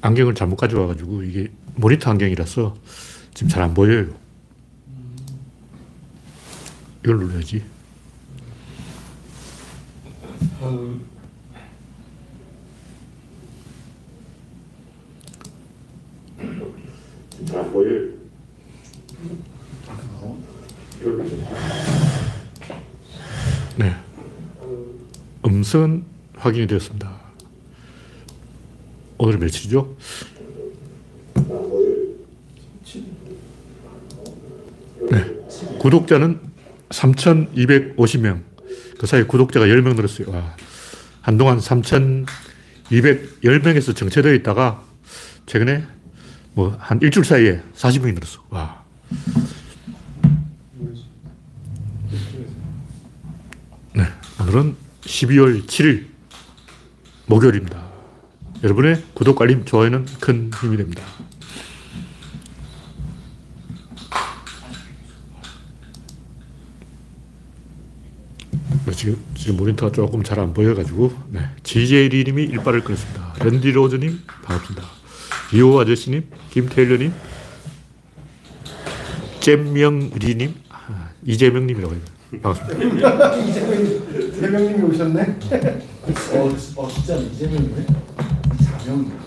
안경을 잘못 가져와가지고 이게 모니터 안경이라서 지금 잘 안 보여요. 이걸 눌러야지. 잘안 보여요. 네. 음성은 확인이 되었습니다. 오늘 며칠이죠? 네. 구독자는 3,250명. 그 사이에 구독자가 10명 늘었어요. 와. 한동안 3,210명에서 정체되어 있다가 최근에 뭐 한 일주일 사이에 40명이 늘었어. 와. 네. 오늘은 12월 7일 목요일입니다. 여러분의 구독, 알림, 좋아요는 큰 힘이 됩니다. 네, 지금, 지금 모니터가 조금 잘 안 보여가지고, 네. GJ리님이 일발을 끊었습니다. 랜디로즈님, 반갑습니다. 이호 아저씨님, 김태일러님, 잼명리님, 아, 이재명님이라고 해요. 반갑습니다. 대명님이 오셨네. 어, 어 진짜 이재명이네. 자명.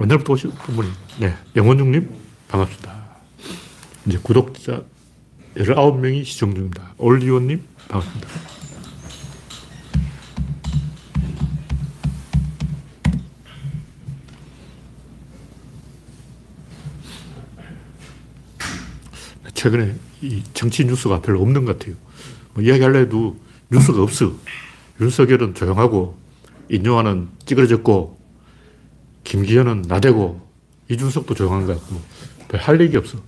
옛날부터 오신 분이, 네. 영원중님, 반갑습니다. 이제 구독자 19명이 시청 중입니다. 올리원님, 반갑습니다. 최근에 이 정치 뉴스가 별로 없는 것 같아요. 뭐 이야기하려 해도 뉴스가 없어. 윤석열은 조용하고, 인용하는 찌그러졌고, 김기현은 나대고, 이준석도 조용한 것 같고, 별할 얘기 없어.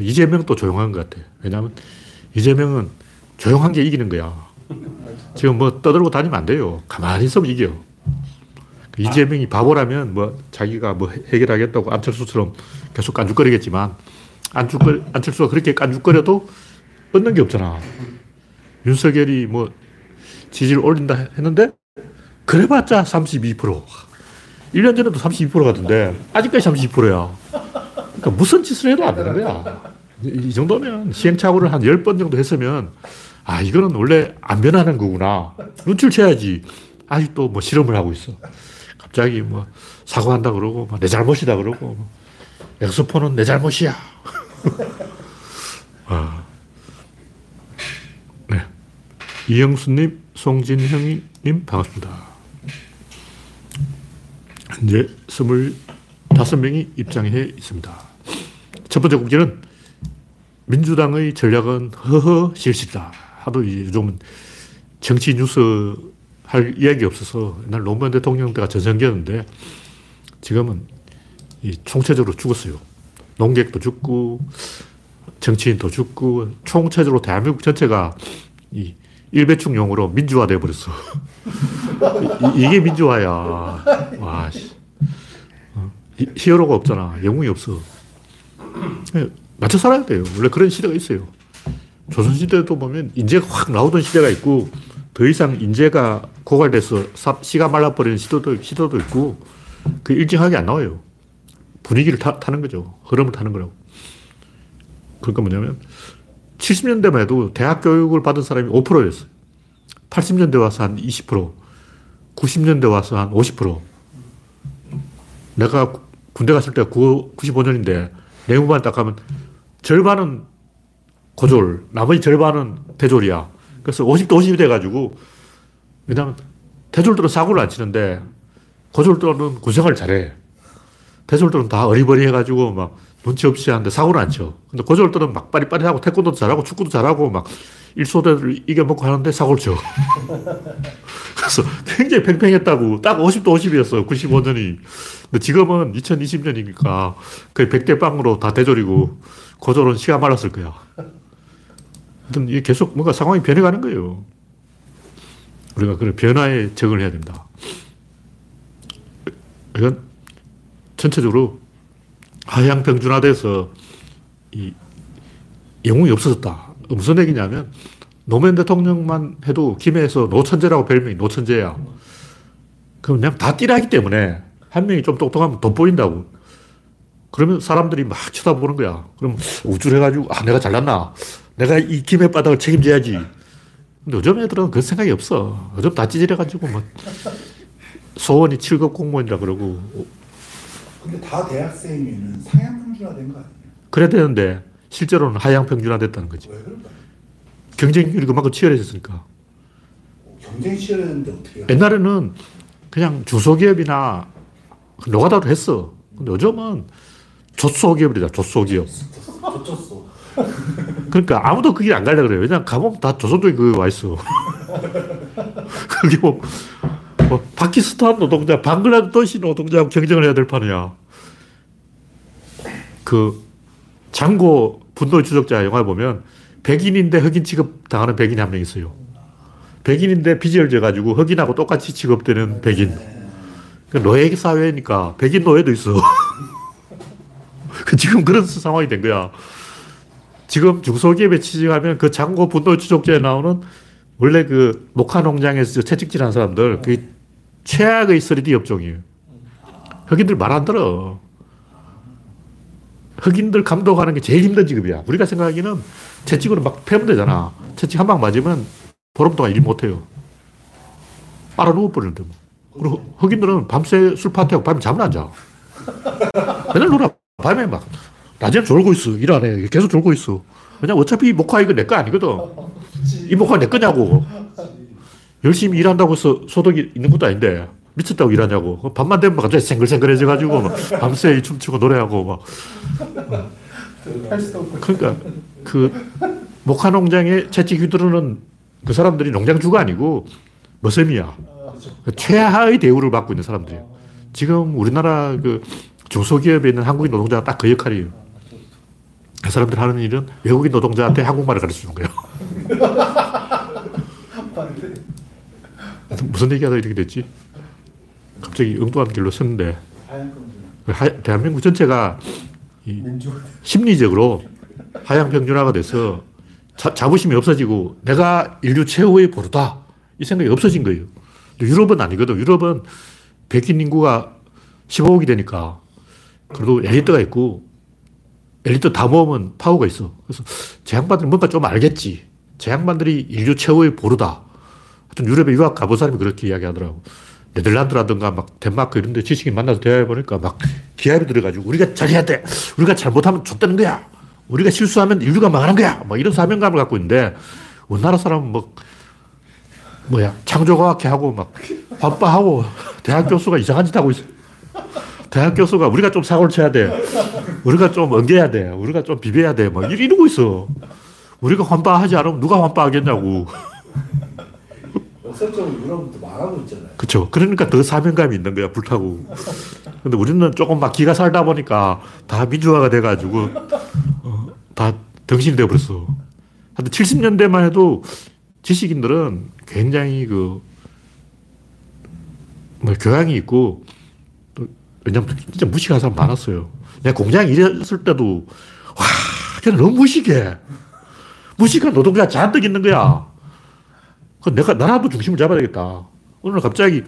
이재명도 조용한 것 같아. 왜냐하면 이재명은 조용한 게 이기는 거야. 지금 뭐 떠들고 다니면 안 돼요. 가만히 있으면 이겨. 이재명이 바보라면 뭐 자기가 뭐 해결하겠다고 안철수처럼 계속 깐죽거리겠지만 안철수가 그렇게 깐죽거려도 얻는 게 없잖아. 윤석열이 뭐 지지를 올린다 했는데 그래봤자 32%. 1년 전에도 32% 같은데 아직까지 32%야. 그러니까 무슨 짓을 해도 안 되는 거야. 이, 이 정도면 시행착오를 한 10번 정도 했으면 아, 이거는 원래 안 변하는 거구나. 눈치를 채야지. 아직도 뭐 실험을 하고 있어. 갑자기 뭐 사과한다 그러고 뭐내 잘못이다 그러고 뭐 엑스포는 내 잘못이야. 아. 네. 이영수님, 송진형님 반갑습니다. 현재 25명이 입장해 있습니다. 첫 번째 국기는 민주당의 전략은 허허 실시다. 하도 요즘은 정치 뉴스 할 이야기 없어서 옛날 노무현 대통령 때가 전성기였는데 지금은 이 총체적으로 죽었어요. 농객도 죽고 정치인도 죽고 총체적으로 대한민국 전체가 이 일배충용으로 민주화돼 버렸어. 이, 게 민주화야. 와, 씨. 어, 히어로가 없잖아. 영웅이 없어. 맞춰 살아야 돼요. 원래 그런 시대가 있어요. 조선시대도 보면 인재가 확 나오던 시대가 있고 더 이상 인재가 고갈돼서 시가 말라버리는 시도도, 시도도 있고 그 일정하게 안 나와요. 분위기를 타, 는 거죠. 흐름을 타는 거라고. 그러니까 뭐냐면 70년대만 해도 대학 교육을 받은 사람이 5%였어요. 80년대 와서 한 20%, 90년대 와서 한 50%. 내가 군대 갔을 때가 95년인데 내용만 딱 하면 절반은 고졸, 나머지 절반은 대졸이야. 그래서 50대 50이 돼가지고, 왜냐면 대졸들은 사고를 안 치는데, 고졸들은 군생활 잘해. 대졸들은 다 어리버리 해가지고 막 눈치 없이 하는데 사고를 안 쳐. 근데 고졸들은 막 빠리빠리하고 태권도도 잘하고 축구도 잘하고 막 일소대를 이겨먹고 하는데 사고를 쳐. 그래서 굉장히 팽팽했다고. 딱 50도 50이었어. 95년이. 근데 지금은 2020년이니까 거의 100대 빵으로 다 대졸이고 고졸은 시가 말랐을 거야. 하여튼 이게 계속 뭔가 상황이 변해가는 거예요. 우리가 그런 변화에 적응을 해야 됩니다. 이건 전체적으로 하향 평준화돼서 이 영웅이 없어졌다. 무슨 얘기냐면 노무현 대통령만 해도 김해에서 노천재라고 별명이 노천재야. 그럼 그냥 다 띠라기 때문에 한 명이 좀 똑똑하면 돋보인다고. 그러면 사람들이 막 쳐다보는 거야. 그럼 우쭐 해가지고, 아, 내가 잘났나? 내가 이 김의 바닥을 책임져야지. 근데 요즘 애들은 그 생각이 없어. 요즘 다 찌질해가지고, 뭐, 소원이 7급 공무원이라 그러고, 근데 다 대학생이면 상향 평준화된 거 아니에요? 그래야 되는데, 실제로는 하향 평준화 됐다는 거지. 경쟁률이 그만큼 치열해졌으니까. 경쟁 치열했는데 어떻게 해요? 옛날에는 그냥 중소기업이나 노가다로 했어. 근데 요즘은 조소기업이다, 조소기업. 젖혔어. 그러니까 아무도 그게 안 가려 그래요. 왜냐면 가보면 다 조선족이 거기 와 있어. 그게 뭐, 뭐, 파키스탄 노동자, 방글라데시 노동자하고 경쟁을 해야 될 판이야. 그, 장고 분노의 추적자 영화 보면 백인인데 흑인 취급 당하는 백인이 한 명 있어요. 백인인데 빚을 져가지고 흑인하고 똑같이 취급되는 백인. 그 노예 사회니까 백인 노예도 있어. 그 지금 그런 상황이 된 거야. 지금 중소기업에 취직하면 그 장고 분노 추적자에 나오는 원래 그 녹화 농장에서 채찍질 하는 사람들, 그 최악의 3D 업종이에요. 흑인들 말 안 들어. 흑인들 감독하는 게 제일 힘든 직업이야. 우리가 생각하기는 채찍으로 막 패면 되잖아. 채찍 한 방 맞으면 보름 동안 일 못 해요. 알아 누워버리는데 뭐. 그리고 흑인들은 밤새 술 파티하고 밤에 잠을 안 자. 맨날 놀아. 밤에 막, 낮에는 졸고 있어. 일 안 해. 계속 졸고 있어. 왜냐면 어차피 이 목화 이거 내 거 아니거든. 이 목화 내 거냐고. 열심히 일한다고 해서 소득이 있는 것도 아닌데. 미쳤다고 일하냐고. 밤만 되면 막 갑자기 생글생글해져가지고 막 밤새 춤추고 노래하고 막. 그러니까 그 목화 농장에 채찍 휘두르는 그 사람들이 농장주가 아니고 머슴이야. 최하의 대우를 받고 있는 사람들이에요. 지금 우리나라 그 중소기업에 있는 한국인 노동자가 딱 그 역할이에요. 그 사람들 하는 일은 외국인 노동자한테 한국말을 가르쳐 주는 거예요. 무슨 얘기하다 이렇게 됐지? 갑자기 엉뚱한 길로 섰는데 대한민국 전체가. 심리적으로 하향 평준화가 돼서 자, 자부심이 없어지고 내가 인류 최후의 보루다 이 생각이 없어진 거예요. 유럽은 아니거든. 유럽은 백인 인구가 15억이 되니까 그래도 엘리트가 있고 엘리트 다 모으면 파워가 있어. 그래서 제 양반들은 뭔가 좀 알겠지. 제 양반들이 인류 최후의 보루다. 하여튼 유럽에 유학 가본 사람이 그렇게 이야기하더라고. 네덜란드라든가 막 덴마크 이런 데 지식인 만나서 대화해보니까 막 기합이 들어가지고 우리가 잘해야 돼. 우리가 잘못하면 좆되는 거야. 우리가 실수하면 인류가 망하는 거야. 뭐 이런 사명감을 갖고 있는데 우리나라 사람은 뭐 뭐야 창조과학회 하고 막 환빠하고 대학 교수가 이상한 짓 하고 있어. 대학 교수가 우리가 좀 사고를 쳐야 돼. 우리가 좀 엉겨야 돼. 우리가 좀 비벼야 돼. 막 이러고 있어. 우리가 환빠하지 않으면 누가 환빠하겠냐고. 역설적으로 유럽도 말하고 있잖아요. 그렇죠. 그러니까 더 사명감이 있는 거야, 불타고. 근데 우리는 조금 막 기가 살다 보니까 다 민주화가 돼가지고 어, 다 덩신이 돼버렸어. 하여튼 70년대만 해도 지식인들은 굉장히 그, 뭐, 교양이 있고, 또 왜냐면 진짜 무식한 사람 많았어요. 내가 공장에 일했을 때도, 와, 걔는 너무 무식해. 무식한 노동자 잔뜩 있는 거야. 그 내가, 나라도 중심을 잡아야 되겠다. 오늘 갑자기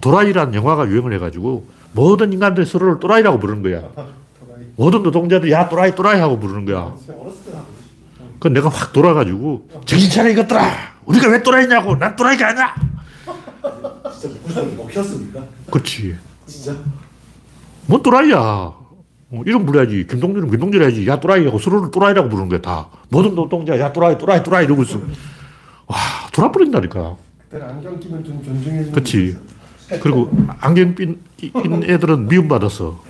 도라이라는 영화가 유행을 해가지고 모든 인간들이 서로를 또라이라고 부르는 거야. 모든 노동자들이 야, 또라이, 또라이 하고 부르는 거야. 그 내가 확 돌아가지고 정신 차려 이것들아 우리가 왜 또라이냐고 난 또라이가 아니야 진짜 목소리 먹혔습니까? 그렇지 진짜? 뭐 또라이야 어, 이름 불러야지 김동준은 김동준 해야지 야 또라이 하고 서로를 또라이라고 부르는 거야 다 모든 노동자 야 또라이 또라이 또라이 이러고 있어 와 돌아버린다니까 안경 끼면 좀 존중해 주는. 그렇지 그리고 안경 낀, 낀 애들은 미움받았어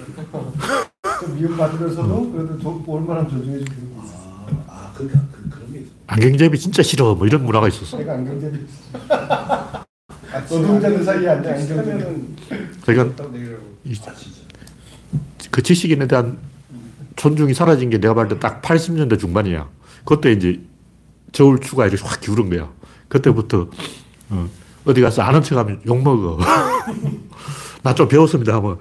좀 미움 받으면서도 그래도 좀 볼만한 존중해 주는 게 있어. 아, 아 그러니까 그, 그런 게 있어. 안경제비 진짜 싫어 뭐 이런 문화가 있었어 내가 안경제비. 노동자들 사이에 앉아 안경제비. 그러니까 이-. 그 지식인에 대한 존중이 사라진 게 내가 봤을 때 딱 80년대 중반이야. 그때 이제 저울 추가 이렇게 확 기울은 거야. 그때부터 어, 디 가서 아는 척 하면 욕먹어. 나 좀 배웠습니다 하면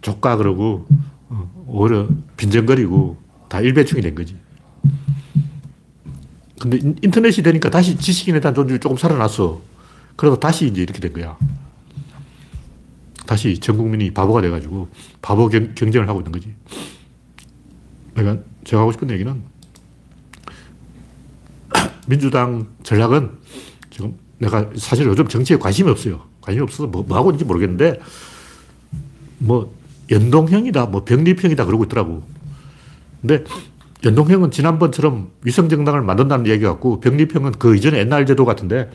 조까 그러고 어, 오히려 빈정거리고 다 일배충이 된 거지. 근데 인- 인터넷이 되니까 다시 지식인에 대한 존중이 조금 살아났어. 그래도 다시 이제 이렇게 된 거야. 다시 전 국민이 바보가 돼가지고 바보 경, 경쟁을 하고 있는 거지. 내가 제가 하고 싶은 얘기는 민주당 전략은 지금 내가 사실 요즘 정치에 관심이 없어요. 관심이 없어서 뭐, 뭐 하고 있는지 모르겠는데 뭐 연동형이다, 뭐 병립형이다 그러고 있더라고. 근데 연동형은 지난번처럼 위성정당을 만든다는 얘기 같고 병립형은 그 이전에 옛날 제도 같은데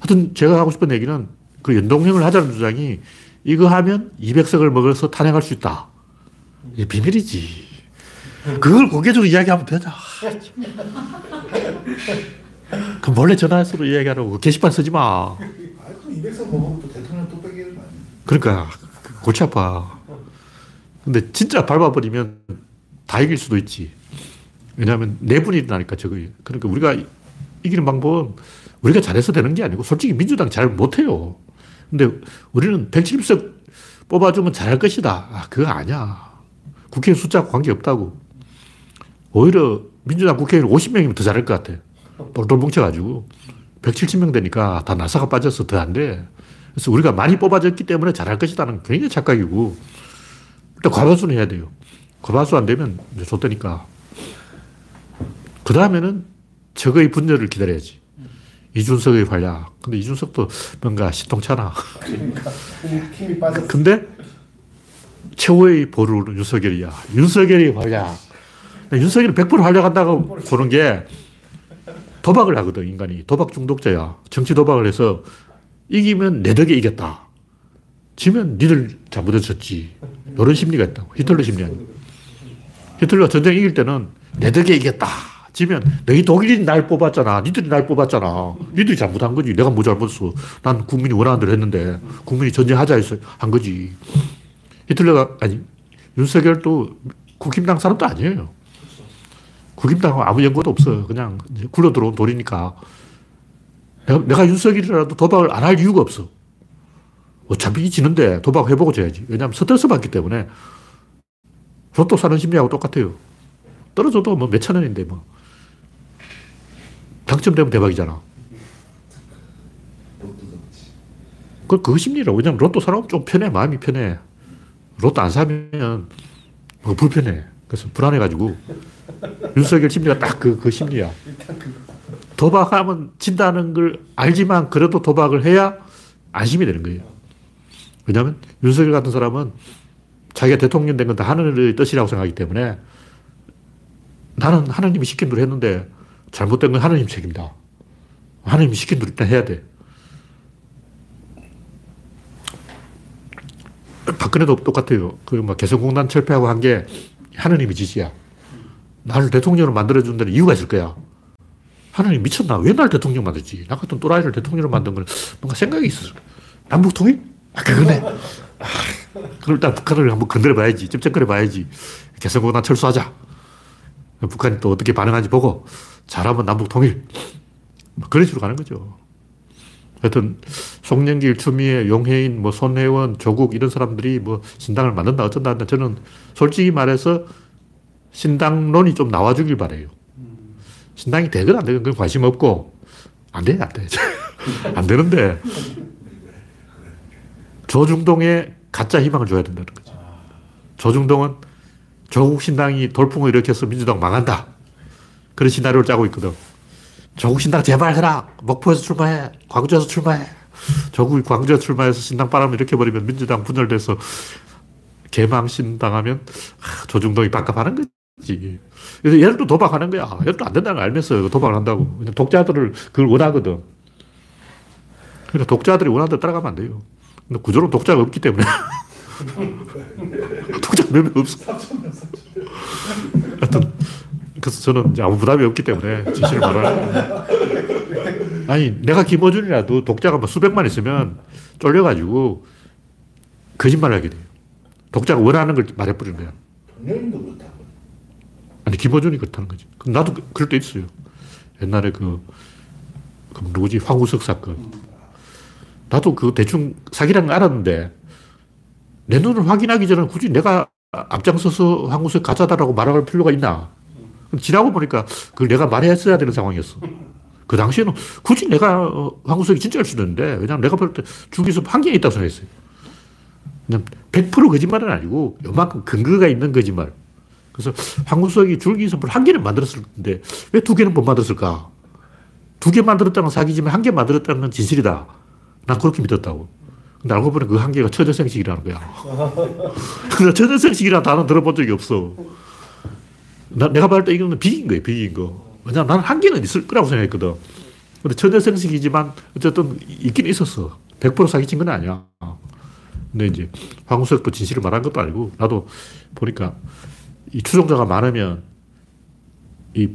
하여튼 제가 하고 싶은 얘기는 그 연동형을 하자는 주장이 이거 하면 200석을 먹어서 탄핵할 수 있다. 이게 비밀이지. 그걸 공개적으로 이야기하면 되냐. 그 몰래 전화해서 이야기하라고. 게시판 쓰지 마. 아, 그럼 200석 먹으면 또 대통령 또 빼기는 거 아니에요? 그러니까 골치 아파. 근데 진짜 밟아버리면 다 이길 수도 있지. 왜냐하면 내분이 일어나니까 저거. 그러니까 우리가 이기는 방법은 우리가 잘해서 되는 게 아니고 솔직히 민주당 잘 못해요. 근데 우리는 170석 뽑아주면 잘할 것이다. 아, 그거 아니야. 국회의원 숫자 관계없다고. 오히려 민주당 국회의원 50명이면 더 잘할 것 같아. 똘똘 뭉쳐가지고. 170명 되니까 다 나사가 빠져서 더 안 돼. 그래서 우리가 많이 뽑아졌기 때문에 잘할 것이다는 굉장히 착각이고, 일단 과반수는 해야 돼요. 과반수 안 되면 이제 좆되니까. 그 다음에는 적의 분열을 기다려야지. 이준석의 활약. 근데 이준석도 뭔가 시통차나. 그러니까 힘이, 빠졌어. 근데 최고의 보루는 윤석열이야. 윤석열이 활약. 윤석열이 100% 활약한다고 보는 게 도박을 하거든, 인간이. 도박 중독자야. 정치 도박을 해서 이기면 내 덕에 이겼다. 지면 니들 잘못했었지. 이런 심리가 있다고. 히틀러 심리 아니야. 히틀러 전쟁 이길 때는 내 덕에 이겼다. 지면 너희 독일인 날 뽑았잖아. 니들이 날 뽑았잖아. 니들이 잘못한 거지. 내가 뭐 잘못했어. 난 국민이 원하는 대로 했는데 국민이 전쟁하자 해서 한 거지. 히틀러가 아니 윤석열도 국힘당 사람도 아니에요. 국힘당은 아무 연고도 없어. 그냥 굴러 들어온 돌이니까. 내가, 내가 윤석열이라도 도박을 안 할 이유가 없어. 어차피 지는데 도박 해보고 져야지. 왜냐하면 스트레스 받기 때문에 로또 사는 심리하고 똑같아요. 떨어져도 뭐 몇천 원인데 뭐. 당첨되면 대박이잖아. 그, 그 심리라. 왜냐면 로또 사면 좀 편해. 마음이 편해. 로또 안 사면 뭐 불편해. 그래서 불안해가지고 윤석열 심리가 딱 그, 그 심리야. 도박하면 진다는 걸 알지만 그래도 도박을 해야 안심이 되는 거예요. 왜냐하면 윤석열 같은 사람은 자기가 대통령 된 건 다 하늘의 뜻이라고 생각하기 때문에 나는 하나님이 시킨 대로 했는데 잘못된 건 하나님 책임이다. 하나님이 시킨 대로 일단 해야 돼. 박근혜도 똑같아요. 그막 개성공단 철폐하고 한 게 하나님의 지시야. 나를 대통령으로 만들어준 데는 이유가 있을 거야. 하나님 미쳤나? 왜 날 대통령 만들지? 나 같은 또라이를 대통령으로 만든 건 뭔가 생각이 있어. 남북 통일? 아, 그거네. 아, 그럼 일단 북한을 한번 건드려 봐야지. 찝쩍거려 봐야지. 개성공단 철수하자. 북한이 또 어떻게 반응하는지 보고 잘하면 남북 통일. 뭐 그런 식으로 가는 거죠. 하여튼 송영길, 추미애, 용해인, 뭐 손혜원, 조국 이런 사람들이 뭐 신당을 만든다 어쩐다 하는데 저는 솔직히 말해서 신당론이 좀 나와주길 바래요. 신당이 되건 안 되건 관심 없고 안 돼, 안 돼. 안 되는데 조중동에 가짜 희망을 줘야 된다는 거죠. 조중동은 조국 신당이 돌풍을 일으켜서 민주당 망한다. 그런 시나리오를 짜고 있거든. 조국 신당 제발 해라. 목포에서 출마해. 광주에서 출마해. 조국이 광주에 출마해서 신당 바람을 일으켜버리면 민주당 분열돼서 개망신 당하면 조중동이 반갑하는 거지. 그래서 얘들도 도박하는 거야. 얘들도 안 된다는 걸 알면서 도박을 한다고. 독자들을 그걸 원하거든. 그러니까 독자들이 원하는 대로 따라가면 안 돼요. 근데 구조로 독자가 없기 때문에. 독자 몇 명 없어. 하여튼, 그래서 저는 이제 아무 부담이 없기 때문에 진실을 말하는 아니, 내가 김어준이라도 독자가 뭐 수백만 있으면 쫄려가지고 거짓말을 하게 돼요. 독자가 원하는 걸 말해버리는 거야. 동료님도 그렇다고. 아니, 김어준이 그렇다는 거지. 그럼 나도 그- 그럴 때 있어요. 옛날에 그, 그 누구지? 황우석 사건. 나도 그 대충 사기라는 걸 알았는데 내 눈을 확인하기 전에 굳이 내가 앞장서서 황우석 가짜다라고 말할 필요가 있나? 지나고 보니까 그걸 내가 말했어야 되는 상황이었어. 그 당시에는 굳이 내가 어, 황우석이 진짜일 수도 있는데 왜냐면 내가 볼때 죽이서 한계에 있다고 생각했어요. 그냥 100% 거짓말은 아니고 요만큼 근거가 있는 거짓말. 그래서 황구석이 줄기 선물 한 개는 만들었을 텐데 왜 두 개는 못 만들었을까? 두 개 만들었다는 건 사기지만 한 개 만들었다는 건 진실이다. 난 그렇게 믿었다고. 근데 알고 보니 그 한 개가 처녀생식이라는 거야. 근데 처녀생식이라는 단어 들어본 적이 없어. 나, 내가 봤을 때 이거는 비긴 거예요, 비긴 거. 왜냐면 나는 한 개는 있을 거라고 생각했거든. 근데 처녀생식이지만 어쨌든 있긴 있었어. 100% 사기친 건 아니야. 근데 이제 황우석도 진실을 말한 것도 아니고 나도 보니까 이 추종자가 많으면 이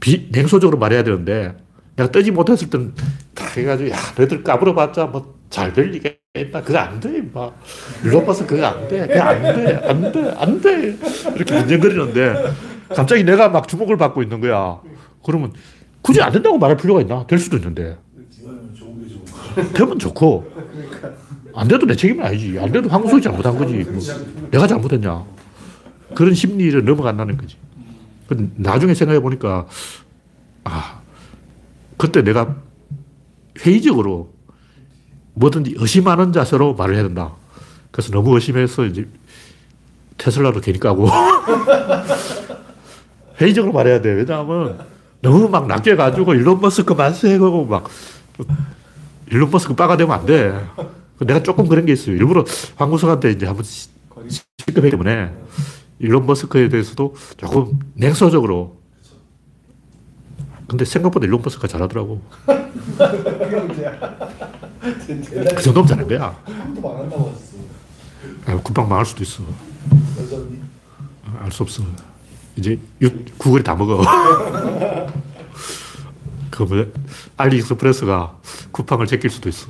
비, 냉소적으로 말해야 되는데 내가 뜨지 못했을 땐다 해가지고 야 너희들 까불어봤자 뭐 잘 될 리가 있나 그거 안 돼. 막 일로 봐서 그거 안 돼. 그거 안 돼. 안 돼. 안 돼. 이렇게 문쟁거리는데 갑자기 내가 막 주목을 받고 있는 거야. 그러면 굳이 안 된다고 말할 필요가 있나? 될 수도 있는데. 되면 좋고 안 돼도 내 책임은 아니지. 안 돼도 한국석이 잘못한 거지. 뭐 내가 잘못했냐. 그런 심리를 넘어간다는 거지. 나중에 생각해 보니까 아 그때 내가 회의적으로 뭐든지 의심하는 자세로 말을 해야 된다. 그래서 너무 의심해서 이제 테슬라도 괜히 까고 회의적으로 말해야 돼. 왜냐하면 너무 막 낚여가지고 일론 머스크 만세하고 막 일론 머스크 빠가 되면 안 돼. 내가 조금 그런 게 있어요. 일부러 황구석한테 이제 한번 시급하기 때문에 일론 머스크에 대해서도 조금 냉소적으로. 근데 생각보다 일론 머스크가 잘하더라고. 그게 문제야. 그 정도면 잘한 거야. 아, 금방 망할 수도 있어. 여전히. 알수 없어. 이제 유, 구글이 다 먹어. 그 뭐, 알리익스프레스가 쿠팡을 제낄 수도 있어.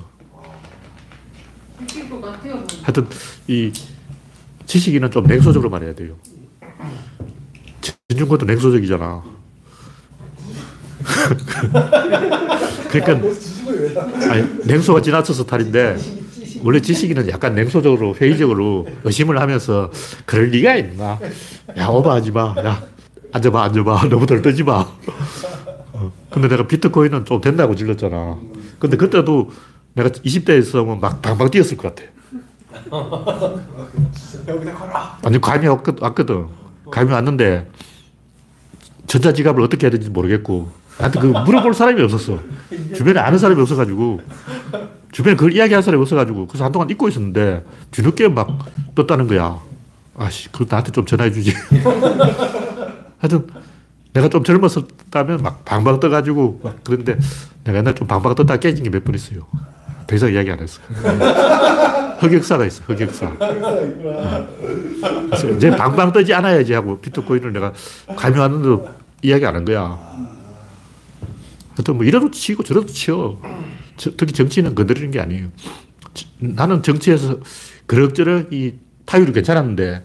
웃길 것 같아요. 뭐. 하여튼 이 지식인은 좀 냉소적으로 말해야 돼요. 진중권도 냉소적이잖아. 그러니까? 아니, 냉소가 지나쳐서 탈인데 원래 지식인은 약간 냉소적으로 회의적으로 의심을 하면서 그럴 리가 있나? 야 오버하지 마. 야 앉아봐 앉아봐. 너무 들떠지 마. 어, 근데 내가 비트코인은 좀 된다고 질렀잖아. 근데 그때도 내가 20대에 있으면 막 방방 뛰었을 것 같아. 완전 감이 왔거- 왔거든. 감이 왔는데 전자지갑을 어떻게 해야 되는지 모르겠고 나한테 그 물어볼 사람이 없었어. 주변에 아는 사람이 없어가지고 주변에 그걸 이야기할 사람이 없어가지고 그래서 한동안 잊고 있었는데 뒤늦게 막 떴다는 거야. 아씨, 그거 나한테 좀 전화해 주지. 하여튼 내가 좀 젊었었다면 막 방방 떠가지고 막 그런데 내가 옛날 좀 방방 떴다 깨진 게 몇 번 있어요. 더 이상 이야기 안 했어. 흑역사가 있어, 흑역사. 그래서 이제 방방 뜨지 않아야지 하고 비트코인을 내가 감이 왔는데도 이야기 안 한 거야. 하여튼 뭐 이래도 치고 저래도 치어. 저- 특히 정치는 건드리는 게 아니에요. 지- 나는 정치에서 그럭저럭 이 타율이 괜찮았는데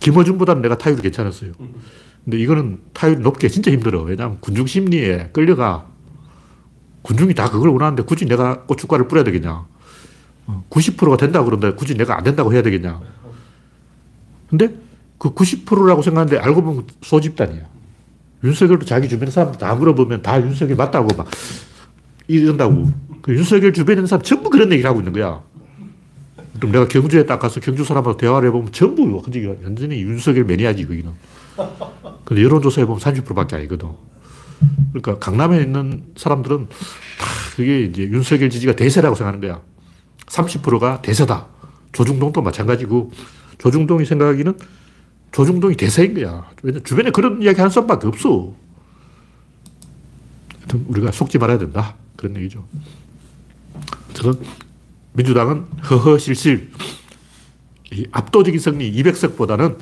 김어준보다는 내가 타율이 괜찮았어요. 근데 이거는 타율이 높게 진짜 힘들어. 왜냐하면 군중 심리에 끌려가. 군중이 다 그걸 원하는데 굳이 내가 고춧가루를 뿌려야 되겠냐. 90%가 된다고 그러는데 굳이 내가 안 된다고 해야 되겠냐. 근데 그 90%라고 생각하는데 알고 보면 소집단이야. 윤석열도 자기 주변 사람들 다 물어보면 다 윤석열 맞다고 막 이런다고. 그 윤석열 주변에 있는 사람 전부 그런 얘기를 하고 있는 거야. 그럼 내가 경주에 딱 가서 경주 사람하고 대화를 해보면 전부 완전히, 윤석열 매니아지, 거기는. 근데 여론조사에 보면 30%밖에 아니거든. 그러니까 강남에 있는 사람들은 다 그게 이제 윤석열 지지가 대세라고 생각하는 거야. 30%가 대세다. 조중동도 마찬가지고 조중동이 생각하기는 조중동이 대세인 거야. 왜냐 주변에 그런 이야기 하는 사람밖에 없어. 하여튼 우리가 속지 말아야 된다. 그런 얘기죠. 저는 민주당은 허허실실 이 압도적인 승리 200석보다는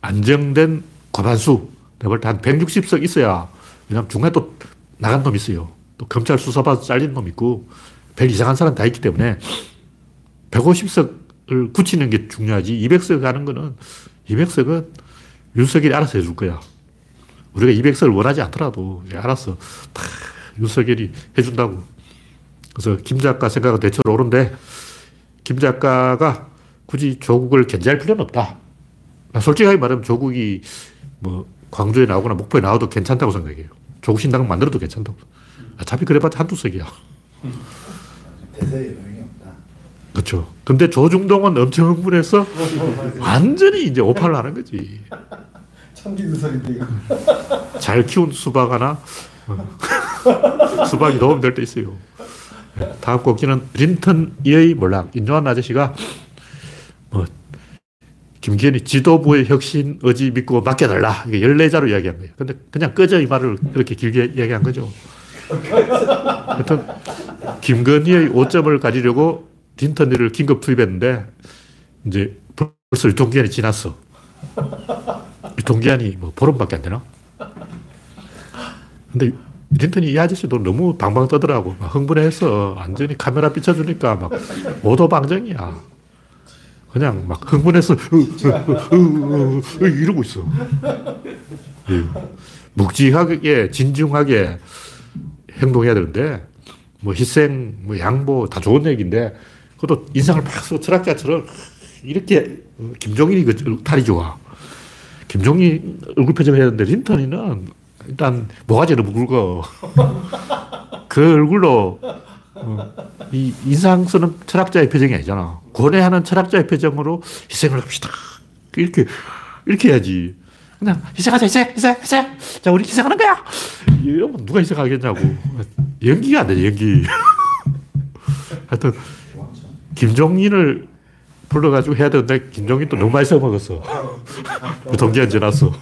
안정된 과반수 내가 볼때한 160석 있어야 왜냐하면 중간에 또 나간 놈 있어요. 또 검찰 수사받아 잘린 놈 있고 별 이상한 사람 다 있기 때문에 150석을 굳히는 게 중요하지 200석 가는 거는 200석은 윤석열이 알아서 해줄 거야. 우리가 200석을 원하지 않더라도 알아서 다 윤석열이 해준다고. 그래서 김 작가 생각은 대체로 옳은데 김 작가가 굳이 조국을 견제할 필요는 없다. 나 솔직하게 말하면 조국이 뭐 광주에 나오거나 목포에 나와도 괜찮다고 생각해요. 조국 신당을 만들어도 괜찮다고. 어차피 그래봤자 한두 석이야. 대세에 영향이 없다. 그 그렇죠. 근데 조중동은 엄청 흥분해서 완전히 이제 오판을 하는 거지. 참기두설인데 이거. 잘 키운 수박 하나, 어. 수박이 도움 될 때 있어요. 네, 다음 곡지는 린턴의 몰락. 인조한 아저씨가 뭐 김기현이 지도부의 혁신 의지 믿고 맡겨달라. 이게 14자로 이야기한 거예요. 근데 그냥 꺼져 이 말을 그렇게 길게 이야기한 거죠. 하여튼 김건희의 5점을 가지려고 린턴이를 긴급 투입했는데 이제 벌써 유통기한이 지났어. 유통기한이 뭐 보름밖에 안 되나? 근데 린턴이 이 아저씨도 너무 방방 떠더라고. 막 흥분해서 완전히 카메라 비춰주니까 막 오도방정이야. 그냥 막 흥분해서 이러고 있어. 예. 묵직하게 진중하게 행동해야 되는데 뭐 희생, 뭐 양보 다 좋은 얘기인데 그것도 인상을 팍 쓰고 철학자처럼 이렇게 어, 김종인이 그 탈이 좋아. 김종인 얼굴 표정을 해야 되는데 린턴이는 일단 제일 굵어. 그 얼굴로 어, 이 인상 쓰는 철학자의 표정이 아니잖아. 고뇌하는 철학자의 표정으로 희생을 합시다. 이렇게 이렇게 해야지. 그냥 희생하자 희생 희생 희생. 자 우리 희생하는 거야. 이러면 누가 희생하겠냐고. 연기가 안 돼, 연기. 하여튼, 김종인을 불러가지고 해야 되는데, 김종인도 너무 많이 써먹었어. 동기한 지났어.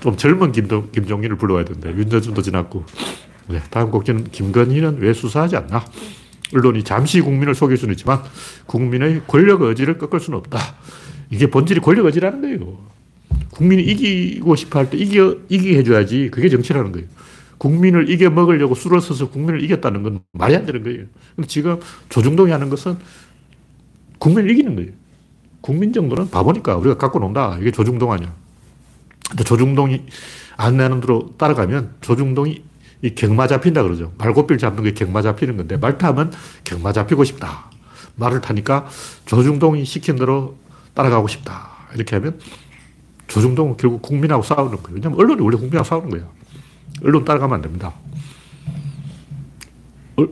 좀 젊은 김동, 김종인을 불러와야 되는데, 윤여준도 지났고. 네, 다음 곡지는 김건희는 왜 수사하지 않나? 언론이 잠시 국민을 속일 수는 있지만, 국민의 권력 의지를 꺾을 수는 없다. 이게 본질이 권력 의지라는 거예요. 국민이 이기고 싶어 할 때 이겨, 이기게 해줘야지. 그게 정치라는 거예요. 국민을 이겨 먹으려고 술을 써서 국민을 이겼다는 건 말이 안 되는 거예요. 근데 지금 조중동이 하는 것은 국민을 이기는 거예요. 국민 정도는 바보니까 우리가 갖고 논다. 이게 조중동 아니야. 근데 조중동이 안내하는 대로 따라가면 조중동이 이 경마 잡힌다 그러죠. 말고삐를 잡는 게 경마 잡히는 건데 말 타면 경마 잡히고 싶다. 말을 타니까 조중동이 시킨 대로 따라가고 싶다. 이렇게 하면 조중동은 결국 국민하고 싸우는 거예요. 왜냐면 언론이 원래 국민하고 싸우는 거야. 언론 따라가면 안 됩니다. 어,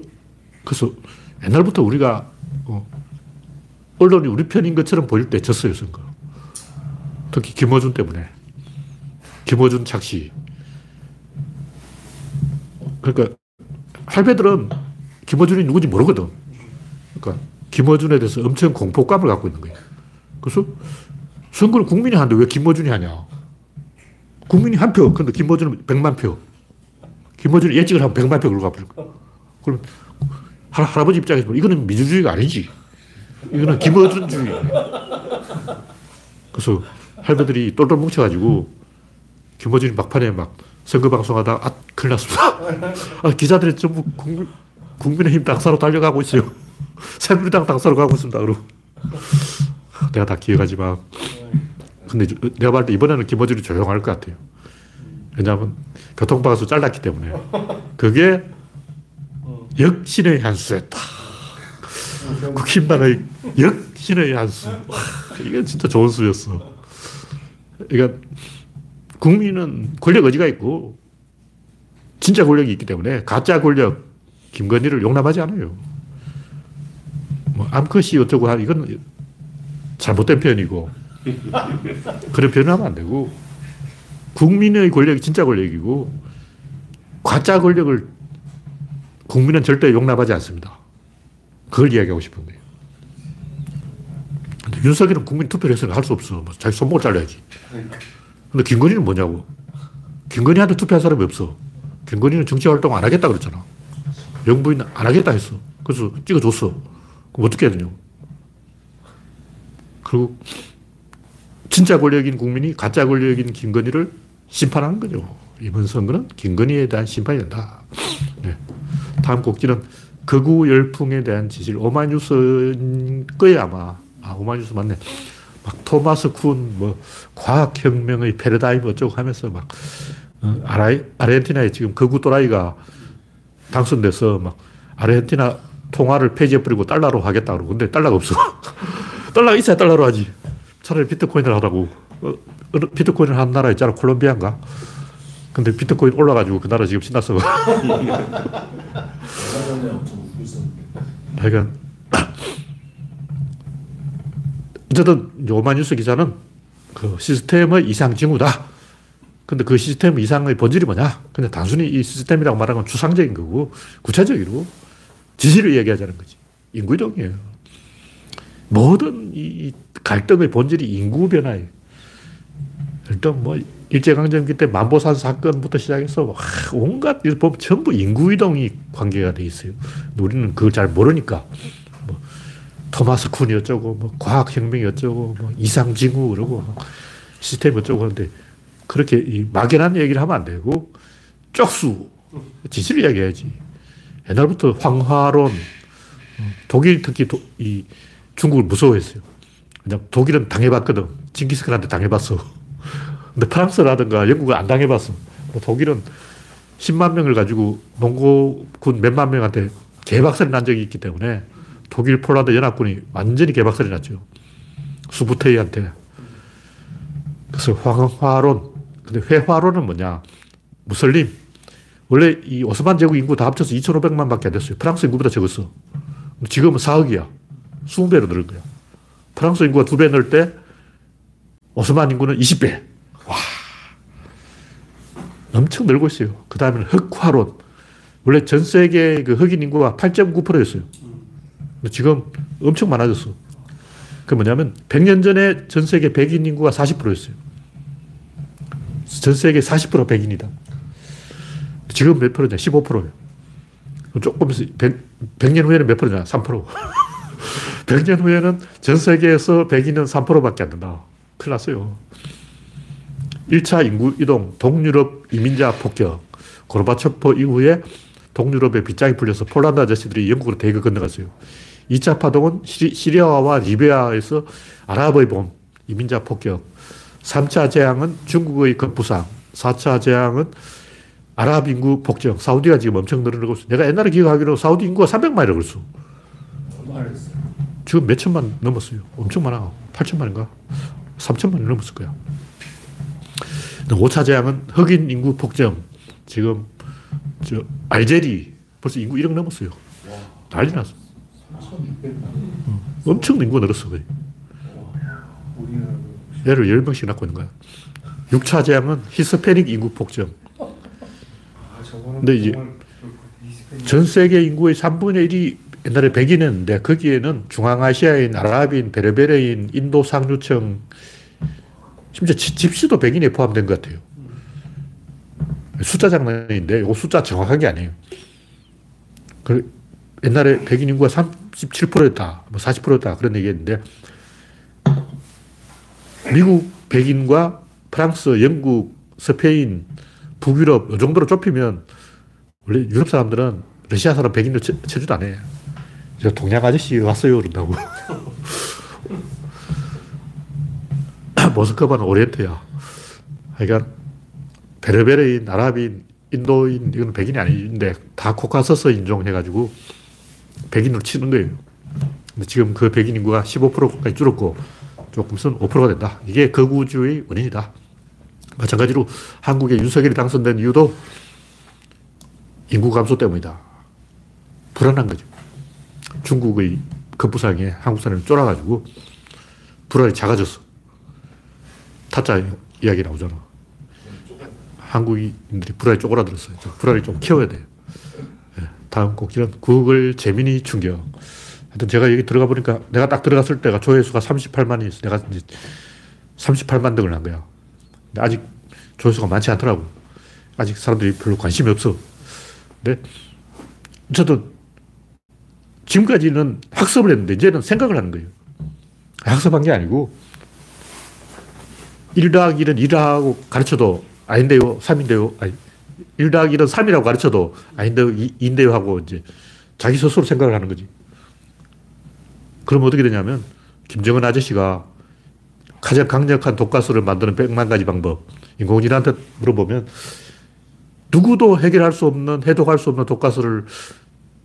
그래서 옛날부터 우리가 어, 언론이 우리 편인 것처럼 보일 때 졌어요, 선거. 특히 김어준 때문에. 김어준 착시. 그러니까 할배들은 김어준이 누군지 모르거든. 그러니까 김어준에 대해서 엄청 공포감을 갖고 있는 거예요. 그래서 선거를 국민이 하는데 왜 김어준이 하냐. 국민이 한 표, 근데 김어준은 100만 표. 김어준이 예측을 하면 100만 표 걸고 가버릴. 그럼 할, 할아버지 입장에서 이거는 민주주의가 아니지. 이거는 김어준주의. 그래서 할배들이 똘똘 뭉쳐가지고 김어준이 막판에 막 선거 방송하다 아, 큰일 났습니다. 아, 기자들이 전부 국민, 국민의힘 당사로 달려가고 있어요. 새누리당 당사로 가고 있습니다. 그러고. 내가 다 기억하지만. 근데 내가 봤을 때 이번에는 김어준이 조용할 것 같아요. 왜냐하면 교통방수 잘랐기 때문에. 그게 역신의 한 수였다. 국힘당의 역신의 한 수. 와, 이게 진짜 좋은 수였어. 그러니까 국민은 권력 의지가 있고 진짜 권력이 있기 때문에 가짜 권력 김건희를 용납하지 않아요. 뭐 암컷이 어쩌고 하 이건 잘못된 표현이고 그런 표현을 하면 안 되고 국민의 권력이 진짜 권력이고 가짜 권력을 국민은 절대 용납하지 않습니다. 그걸 이야기하고 싶은 거예요. 윤석열은 국민 투표를 해서는 할 수 없어. 뭐 자기 손목을 잘라야지. 근데 김건희는 뭐냐고. 김건희한테 투표한 사람이 없어. 김건희는 정치 활동 안 하겠다 그랬잖아. 영부인 안 하겠다 했어. 그래서 찍어줬어. 그럼 어떻게 해야 되냐고. 그리고 진짜 권력인 국민이 가짜 권력인 김건희를 심판하는 거죠. 이번 선거는 김건희에 대한 심판이 된다. 네. 다음 곡지는 극우 열풍에 대한 지질. 오마이뉴스인 거예요, 아마. 아, 오마이뉴스 맞네. 막 토마스 쿤, 뭐, 과학혁명의 패러다임 어쩌고 하면서 막, 어, 아라, 아르헨티나에 지금 극우 또라이가 당선돼서 막, 아르헨티나 통화를 폐지해버리고 달러로 하겠다 그러고. 근데 달러가 없어. 달러가 있어야 달러로 하지. 차라리 비트코인을 하라고. 어, 비트코인을 한 나라 있잖아. 콜롬비아인가? 근데 비트코인 올라가지고 그 나라 지금 신났어. 하여간, 어쨌든 오마뉴스 기자는 그 시스템의 이상 징후다. 근데 그 시스템 이상의 본질이 뭐냐? 그냥 단순히 이 시스템이라고 말하면 추상적인 거고 구체적이고 지시를 얘기하자는 거지. 인구이동이에요. 모든 이 갈등의 본질이 인구 변화예요. 일단 뭐 일제강점기 때 만보산 사건부터 시작해서 와, 온갖 보면 전부 인구이동이 관계가 돼 있어요. 우리는 그걸 잘 모르니까 뭐 토마스 쿤이 어쩌고 뭐 과학혁명이 어쩌고 뭐 이상징후 그러고 뭐 시스템 어쩌고 하는데 그렇게 이 막연한 얘기를 하면 안 되고 쪽수 지시를 이야기해야지. 옛날부터 황화론 독일 특히 도, 이 중국을 무서워했어요. 그냥 독일은 당해봤거든. 징기스칸한테 당해봤어. 근데 프랑스라든가 영국은 안 당해봤어. 독일은 10만 명을 가지고 몽고군 몇만 명한테 개박살이 난 적이 있기 때문에 독일 폴란드 연합군이 완전히 개박살이 났죠. 수부테이한테. 그래서 황화론. 근데 회화론은 뭐냐. 무슬림. 원래 이 오스만 제국 인구 다 합쳐서 2,500만 밖에 안 됐어요. 프랑스 인구보다 적었어. 지금은 4억이야. 20배로 늘은 거야. 프랑스 인구가 2배 늘 때, 오스만 인구는 20배. 와. 엄청 늘고 있어요. 그 다음에는 흑화론. 원래 전 세계 그 흑인 인구가 8.9%였어요. 지금 엄청 많아졌어. 그 뭐냐면, 100년 전에 전 세계 백인 인구가 40%였어요. 전 세계 40% 백인이다. 지금 몇 프로냐? 15%예요. 조금 있어 100, 100 년 후에는 몇 프로냐? 3%. 100년 후에는 전 세계에서 백인은 3%밖에 안 된다. 큰일 났어요. 1차 인구 이동, 동유럽 이민자 폭격. 고르바초프 이후에 동유럽에 빗장이 풀려서 폴란드 아저씨들이 영국으로 대거 건너갔어요. 2차 파동은 시리, 아와 리비아에서 아랍의 봄, 이민자 폭격. 3차 재앙은 중국의 급부상. 4차 재앙은 아랍 인구 폭증. 사우디가 지금 엄청 늘어나고 있어. 내가 옛날에 기억하기로 사우디 인구가 300만이라고 그랬어. 지금 몇 천만 넘었어요. 엄청 많아. 8천만인가? 3천만이 넘었을 거야. 5차 재앙은 흑인 인구 폭증. 지금 저 알제리 벌써 인구 1억 넘었어요. 난리 났어. 응. 엄청 인구가 늘었어. 거의. 얘를 10명씩 낳고 있는 거야. 6차 재앙은 히스패닉 인구 폭증. 근데 이제 전 세계 인구의 3분의 1이 옛날에 백인이었는데 거기에는 중앙아시아인, 아랍인, 베르베르인, 인도 상류층, 심지어 집시도 백인에 포함된 것 같아요. 숫자 장난인데 이 숫자 정확한 게 아니에요. 그 옛날에 백인 인구가 37%였다, 뭐 40%였다 그런 얘기했는데 미국 백인과 프랑스, 영국, 스페인, 북유럽 이 정도로 좁히면 원래 유럽 사람들은 러시아 사람 백인을 쳐, 쳐주도 안 해. 저 동양 아저씨 왔어요 그런다고. 모스크바는 오리엔트야. 그러니까 베르베르인, 아랍인, 인도인 이건 백인이 아닌데 다 코카서스 인종 해가지고 백인으로 치는 거예요. 근데 지금 그 백인 인구가 15%까지 줄었고 조금 있으면 5%가 된다. 이게 극우주의 원인이다. 마찬가지로 한국에 윤석열이 당선된 이유도 인구 감소 때문이다. 불안한 거죠. 중국의 급부상에 한국 사람이 쫄아가지고 불안이 작아졌어. 타짜 이야기 나오잖아. 한국인들이 불안이 쪼그라들었어요. 불안이 좀 키워야. 네. 다음 곡지는 구글 재민이 충격. 하여튼 제가 여기 들어가 보니까 내가 딱 들어갔을 때가 조회수가 38만이 있어. 내가 이제 38만 등을 한 거야. 근데 아직 조회수가 많지 않더라고. 아직 사람들이 별로 관심이 없어. 근데 저도 지금까지는 학습을 했는데 이제는 생각을 하는 거예요. 학습한 게 아니고 1 더하기 1은 2라고 가르쳐도 아닌데요, 3인데요. 아니, 1 더하기 1은 3이라고 가르쳐도 아닌데요, 2인데요 하고 이제 자기 스스로 생각을 하는 거지. 그럼 어떻게 되냐면 김정은 아저씨가 가장 강력한 독가스를 만드는 100만 가지 방법. 인공지능한테 물어보면 누구도 해결할 수 없는, 해독할 수 없는 독가스를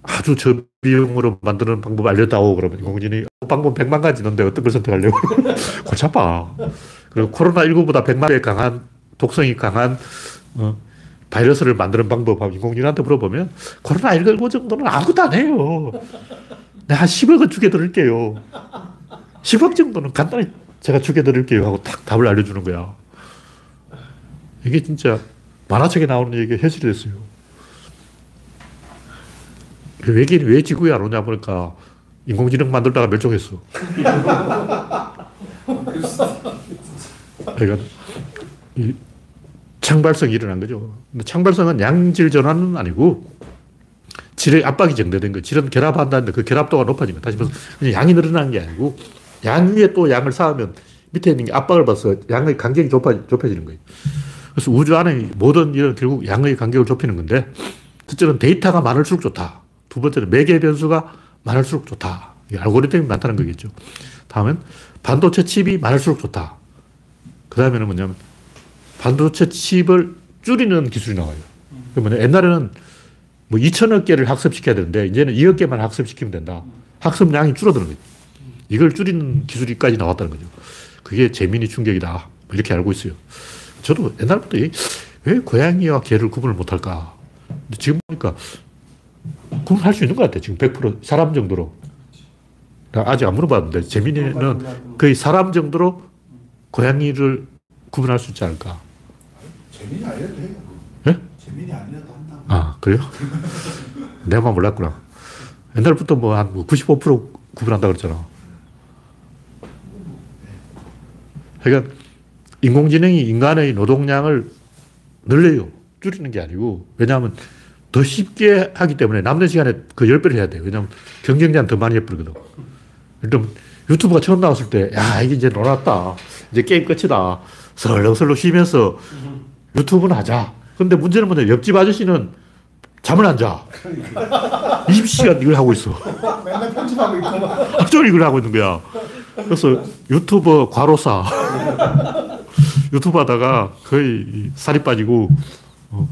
아주 저비용으로 만드는 방법 알려다오. 그러면 인공지능이 방법 100만 가지 있는데 어떤 걸 선택하려고. 골치 아파. 그리고 코로나19보다 100만 배 강한, 독성이 강한, 어, 바이러스를 만드는 방법 인공지능한테 물어보면 코로나19 정도는 아무것도 안 해요. 내가 한 10억은 주게 드릴게요. 10억 정도는 간단히 제가 죽여드릴게요 하고 딱 답을 알려주는 거야. 이게 진짜 만화책에 나오는 얘기가 현실이 됐어요. 그 외계인이 왜 지구에 안 오냐 보니까 인공지능 만들다가 멸종했어. 그러니까 이 창발성이 일어난 거죠. 창발성은 양질 전환은 아니고 질의 압박이 증대된 거예요. 질은 결합한다는데 그 결합도가 거예요. 다시 말해서 양이 늘어나는 게 아니고 양 위에 또 양을 쌓으면 밑에 있는 게 압박을 받아서 양의 간격이 좁아, 좁혀지는 거예요. 그래서 우주 안에 모든 일은 결국 양의 간격을 좁히는 건데 첫째는 데이터가 많을수록 좋다. 두 번째는 매개 변수가 많을수록 좋다. 알고리즘이 많다는 거겠죠. 다음은 반도체 칩이 많을수록 좋다. 그 다음에는 뭐냐면 반도체 칩을 줄이는 기술이 나와요. 그러면 옛날에는 뭐 2천억 개를 학습시켜야 되는데 이제는 2억 개만 학습시키면 된다. 학습량이 줄어드는 거죠. 이걸 줄이는 기술이까지 나왔다는 거죠. 그게 재민이 충격이다. 뭐 이렇게 알고 있어요. 저도 옛날부터 왜 고양이와 개를 구분을 못할까? 지금 보니까 구분할 수 있는 것 같아요. 지금 100% 사람 정도로. 나 아직 안 물어봤는데 재민이는 거의 사람 정도로 고양이를 구분할 수 있지 않을까? 재민이 알려도 해요. 예? 재민이 알려도 한다고. 아, 그래요? 내가 몰랐구나. 옛날부터 뭐 한 95% 구분한다 그랬잖아. 그러니까 인공지능이 인간의 노동량을 늘려요. 줄이는 게 아니고. 왜냐하면 더 쉽게 하기 때문에 남는 시간에 그 10배를 해야 돼요. 왜냐하면 경쟁자는 더 많이 해버리거든. 일단 유튜브가 처음 나왔을 때, 야, 이게 이제 놀았다. 이제 게임 끝이다. 설렁설렁 쉬면서 유튜브는 하자. 근데 문제는 뭐냐. 옆집 아저씨는 잠을 안 자. 20시간 이걸 하고 있어. 맨날 편집하고 있고 종일 이걸 하고 있는 거야. 그래서 유튜버 과로사. 유튜브 하다가 거의 이 살이 빠지고, 어,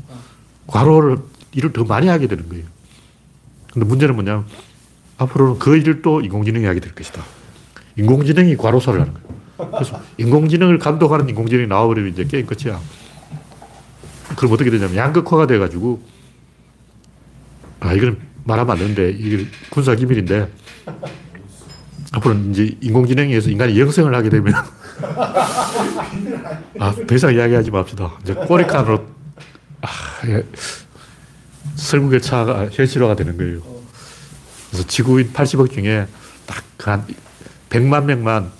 과로를, 일을 더 많이 하게 되는 거예요. 근데 문제는 뭐냐. 앞으로는 그 일을 또 인공지능이 하게 될 것이다. 인공지능이 과로사를 하는 거예요. 그래서 인공지능을 감독하는 인공지능이 나와버리면 이제 게임 끝이야. 그럼 어떻게 되냐면 양극화가 돼가지고, 아, 이건 말하면 안 되는데, 이게 군사 기밀인데, 앞으로는 이제 인공지능에 서 인간이 영생을 하게 되면, 아, 더 이상 이야기하지 맙시다. 이제 꼬리칸으로, 아, 예. 설국의 차가 현실화가 되는 거예요. 그래서 지구인 80억 중에 딱 한 100만 명만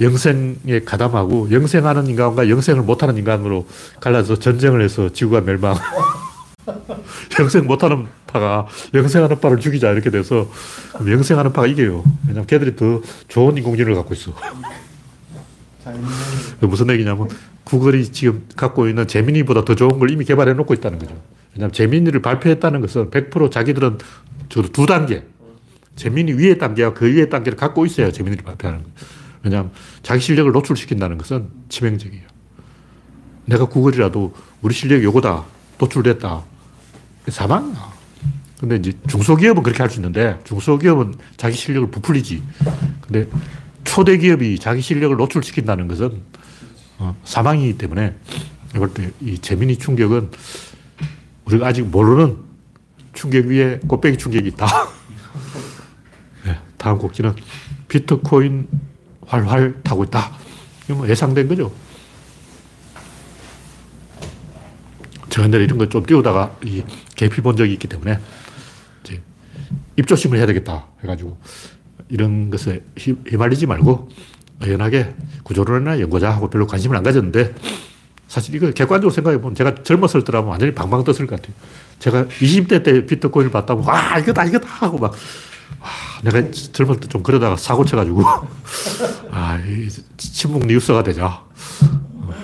영생에 가담하고 영생하는 인간과 영생을 못하는 인간으로 갈라서 전쟁을 해서 지구가 멸망. 영생 못하는 파가 영생하는 파를 죽이자 이렇게 돼서 영생하는 파가 이겨요. 왜냐면 걔들이 더 좋은 인공지능을 갖고 있어. 그 무슨 얘기냐면 구글이 지금 갖고 있는 제미니보다 더 좋은 걸 이미 개발해 놓고 있다는 거죠. 왜냐하면 제미니를 발표했다는 것은 100% 자기들은 저도 두 단계, 제미니 위의 단계와 그 위의 단계를 갖고 있어야 제미니를 발표하는 거예요. 왜냐하면 자기 실력을 노출시킨다는 것은 치명적이에요. 내가 구글이라도 우리 실력이 요거다. 노출됐다. 사망이야. 근데 이제 중소기업은 그렇게 할 수 있는데 중소기업은 자기 실력을 부풀리지. 근데 초대 기업이 자기 실력을 노출시킨다는 것은 어, 사망이기 때문에 이럴 때이 재민이 충격은 우리가 아직 모르는 충격 위에 꽃배기 충격이 있다. 네, 다음 곡지는 비트코인 활활 타고 있다. 이거 뭐 예상된 거죠. 제가 옛날에 이런 거 좀 띄우다가 이 계피 본 적이 있기 때문에 이제 입조심을 해야 되겠다 해가지고 이런 것에 휘- 휘말리지 말고 연하게 구조론이나 연구자 하고 별로 관심을 안 가졌는데 사실 이거 객관적으로 생각해보면 제가 젊었을 때라면 완전히 방방 떴을 것 같아요. 제가 20대 때 비트코인을 봤다고 와 이거다 이거다 하고 막 와, 내가 젊을 때 좀 그러다가 사고 쳐가지고 아, 이 친목 뉴스가 되자. 어.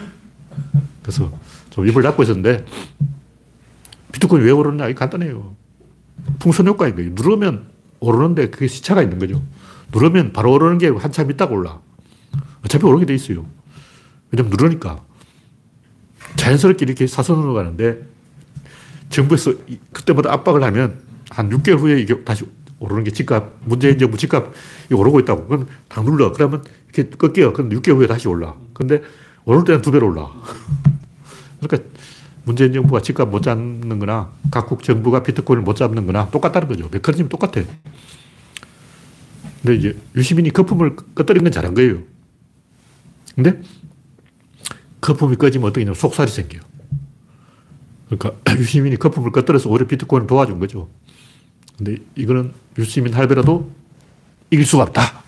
그래서 좀 입을 닫고 있었는데 비트코인 왜 오르냐? 이거 간단해요. 풍선 효과인 거예요. 누르면 오르는데 그게 시차가 있는 거죠. 누르면 바로 오르는 게 한참 있다가 올라. 어차피 오르게 돼 있어요. 왜냐면 누르니까. 자연스럽게 이렇게 사선으로 가는데 정부에서 이- 그때마다 압박을 하면 한 6개월 후에 이게 다시 오르는 게 집값, 문재인 정부 집값이 오르고 있다고. 그럼 당 눌러. 그러면 이렇게 꺾여요. 그럼 6개월 후에 다시 올라. 근데 오를 때는 두 배로 올라. 그러니까 문재인 정부가 집값 못 잡는 거나 각국 정부가 비트코인을 못 잡는 거나 똑같다는 거죠. 메커니즘이 똑같아. 근데 이제 유시민이 거품을 꺼뜨린 건 잘한 거예요. 근데 거품이 꺼지면 어떻게 되냐면 속살이 생겨요. 그러니까 유시민이 거품을 꺼뜨려서 오히려 비트코인을 도와준 거죠. 근데 이거는 유시민 할배라도 이길 수가 없다.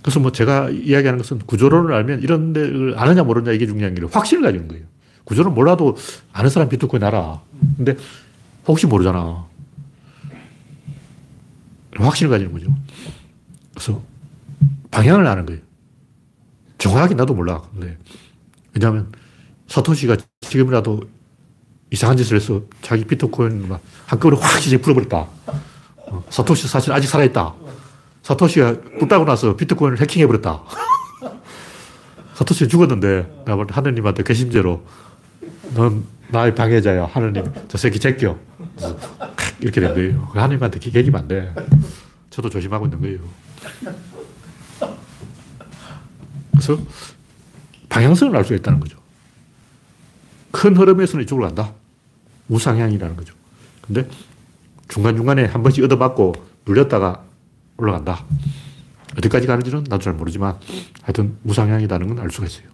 그래서 뭐 제가 이야기하는 것은 구조론을 알면 이런 데를 아느냐 모르냐 이게 중요한 게 확신을 가지는 거예요. 구조론 몰라도 아는 사람 비트코인 알아. 근데 혹시 모르잖아. 확신을 가지는 거죠. 그래서 방향을 아는 거예요. 정확하게 나도 몰라. 근데 왜냐하면 사토시가 지금이라도 이상한 짓을 해서 자기 비트코인 막 한꺼번에 확 이제 풀어버렸다. 어, 사토시 사실 아직 살아있다. 사토시가 뿔 따고 나서 비트코인을 해킹해버렸다. 사토시 죽었는데, 나 하느님한테 괘씸죄로, 넌 나의 방해자야. 하느님, 저 새끼 제껴. 이렇게 된 거예요. 하느님한테 개기면 안 돼. 저도 조심하고 있는 거예요. 그래서 방향성을 알 수 있다는 거죠. 큰 흐름에서는 이쪽으로 간다. 우상향이라는 거죠. 근데 중간중간에 한 번씩 얻어맞고 눌렸다가 올라간다. 어디까지 가는지는 나도 잘 모르지만 하여튼 우상향이라는 건 알 수가 있어요.